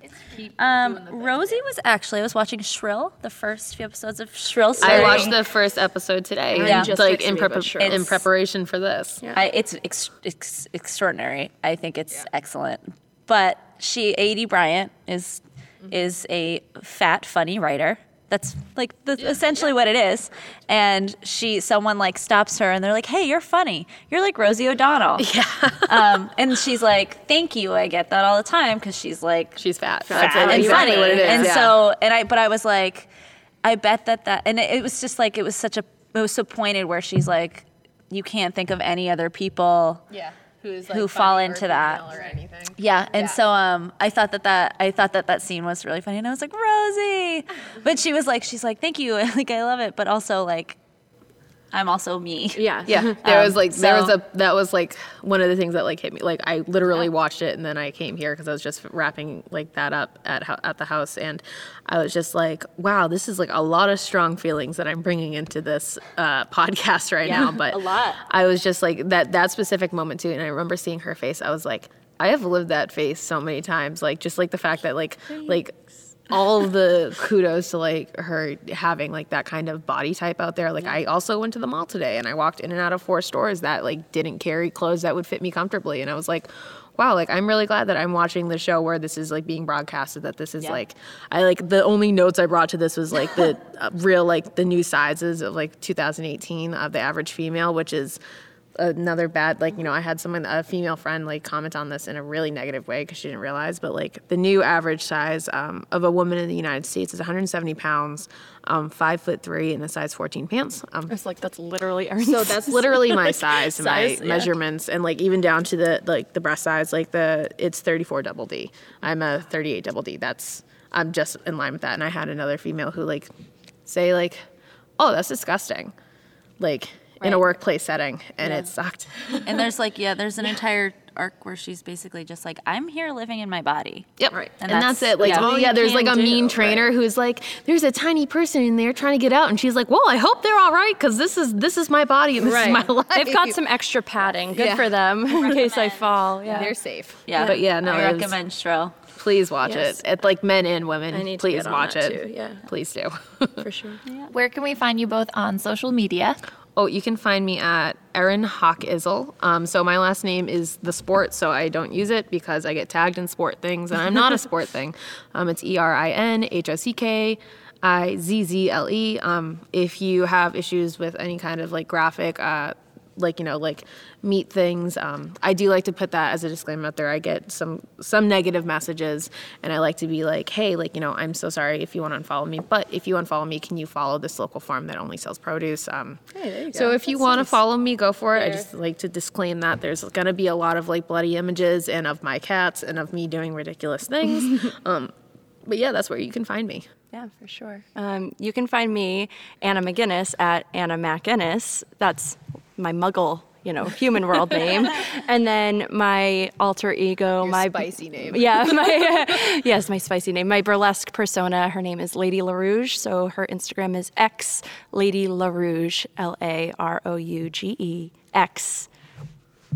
Um, Rosie was actually, I was watching Shrill, the first few episodes of Shrill. I watched the first episode today, Yeah. just Just like in, me, prep- in preparation for this. I, it's ex- ex- extraordinary. I think it's excellent. But she, Aidy Bryant, is is a fat, funny writer. That's like the, essentially what it is. And she, someone like stops her, and they're like, "Hey, you're funny. You're like Rosie O'Donnell." Yeah. um, and she's like, "Thank you. I get that all the time because she's like She's fat. fat That's and exactly funny. what it is. And yeah. so, and I, but I was like, I bet that that, and it, it was just like, it was such a, it was so pointed where she's like, you can't think of any other people. yeah, who's who fall into that. or anything. Yeah, and so um, I thought that that I thought that that scene was really funny, and I was like Rosie, but she was like, she's like, thank you, like I love it, but also like, I'm also me. Yeah. Yeah, there was Um, like there was a that was like one of the things that like hit me. Like I literally watched it and then I came here because I was just wrapping like that up at at the house and I was just like, wow, this is like a lot of strong feelings that I'm bringing into this uh, podcast right now. But a lot. I was just like that that specific moment too, and I remember seeing her face. I was like, I have lived that face so many times. Like just like the fact that like like all the kudos to like her having like that kind of body type out there. Like I also went to the mall today and I walked in and out of four stores that like didn't carry clothes that would fit me comfortably, and I was like. Wow, like I'm really glad that I'm watching the show where this is like being broadcasted. That this is like, I like the only notes I brought to this was like the uh, real like the new sizes of like 2018 of the average female, which is another bad like you know i had someone a female friend like comment on this in a really negative way because she didn't realize but like the new average size um, of a woman in the united states is 170 pounds um, five foot three and a size 14 pants um, It's like that's literally our so that's literally my size and Size, my yeah. measurements and like even down to the like the breast size like the it's 34 double d. I'm a 38 double d. That's i'm just in line with that. And i had another female who like say like oh that's disgusting. Like in a workplace setting and it sucked And there's like, yeah, there's an entire arc where she's basically just like, I'm here living in my body. Yep. Right. And, And that's, that's- it. Like, yeah. oh yeah, there's like can a mean do, trainer who's like, there's a tiny person in there trying to get out, and she's like, well, I hope they're all right because this is this is my body and this is my life. They've got some extra padding. Good Yeah. for them in case I fall. Yeah. They're safe. Yeah. But yeah, no, I it was- recommend Stro. Please watch Yes. it. It's like men and women. I need to Please get watch it. too, yeah. Please do. for sure. Where can we find you both on social media? Oh, you can find me at Erin Hawk. Um, so my last name is the sport, so I don't use it because I get tagged in sport things, and I'm not a sport thing. Um, it's E R I N H O C K I Z Z L E. Um, if you have issues with any kind of like graphic, uh, like you know, like meat things, um, I do like to put that as a disclaimer out there. I get some some negative messages, and I like to be like, hey, like you know, I'm so sorry if you want to unfollow me, but if you unfollow me, can you follow this local farm that only sells produce? Um, you so if you want to nice. follow me, go for it. I just like to disclaim that there's going to be a lot of like bloody images and of my cats and of me doing ridiculous things. um, but yeah, that's where you can find me. Yeah, for sure. Um, you can find me, Anna McGinnis, at Anna McGinnis. That's my muggle, you know, human world name. And then my alter ego, my spicy name. Yeah, my yes, my spicy name. My burlesque persona. Her name is Lady LaRouge. So her Instagram is X Lady LaRouge, L A R O U G E X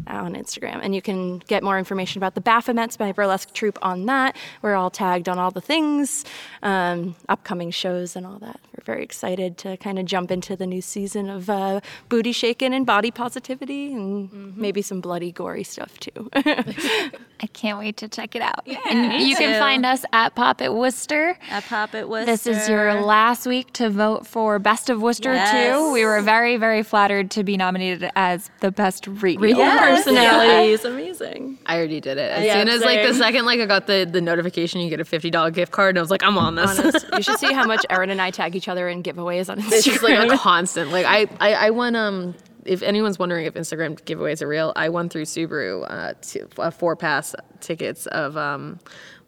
on Instagram. And you can get more information about the Baphomets, my burlesque troupe, on that. We're all tagged on all the things, um, upcoming shows, and all that. We're very excited to kind of jump into the new season of uh, booty shaking and body positivity, and maybe some bloody, gory stuff too. I can't wait to check it out. and you can find us at Pop It Worcester. At Pop It Worcester. This is your last week to vote for Best of Worcester Yes. too. We were very, very flattered to be nominated as the best radio. Personalities. Amazing. I already did it. As Yeah, soon as like the second like I got the, the notification you get a fifty dollar gift card and I was like, I'm on this. Honest. you should see how much Erin and I tag each other in giveaways on Instagram. it's just like a constant. Like I, I, I won um if anyone's wondering if Instagram giveaways are real, I won through Subaru uh, two, uh four pass tickets of um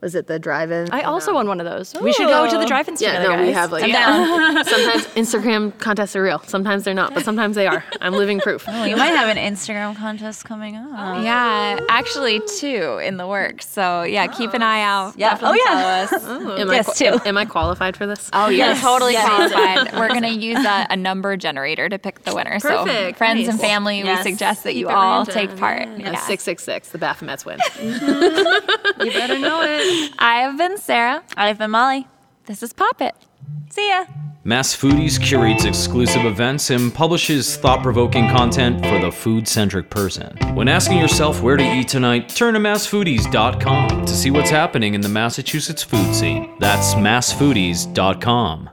was it the drive-in? I also won one of those. We should go to the drive-ins Yeah, together, no, we guys. have like I'm down. sometimes Instagram contests are real. Sometimes they're not, but sometimes they are. I'm living proof. Oh, you might have an Instagram contest coming up. Oh. Yeah, actually two in the works. So yeah, keep an eye out. Yeah. Definitely Oh, yeah. follow us. Oh. Am Yes, I, too. Am, am I qualified for this? Oh, you're Yes. totally Yes. qualified. We're gonna use a, a number generator to pick the winner. so Perfect. friends Nice. and family, Yes. we suggest that you Keep it all random, take part. yeah. Six six six. The Baphomets win. You better know it. I have been Sarah. I've been Molly. This is Pop It. See ya. Mass Foodies curates exclusive events and publishes thought provoking content for the food centric person. When asking yourself where to eat tonight, turn to massfoodies.com to see what's happening in the Massachusetts food scene. That's massfoodies.com.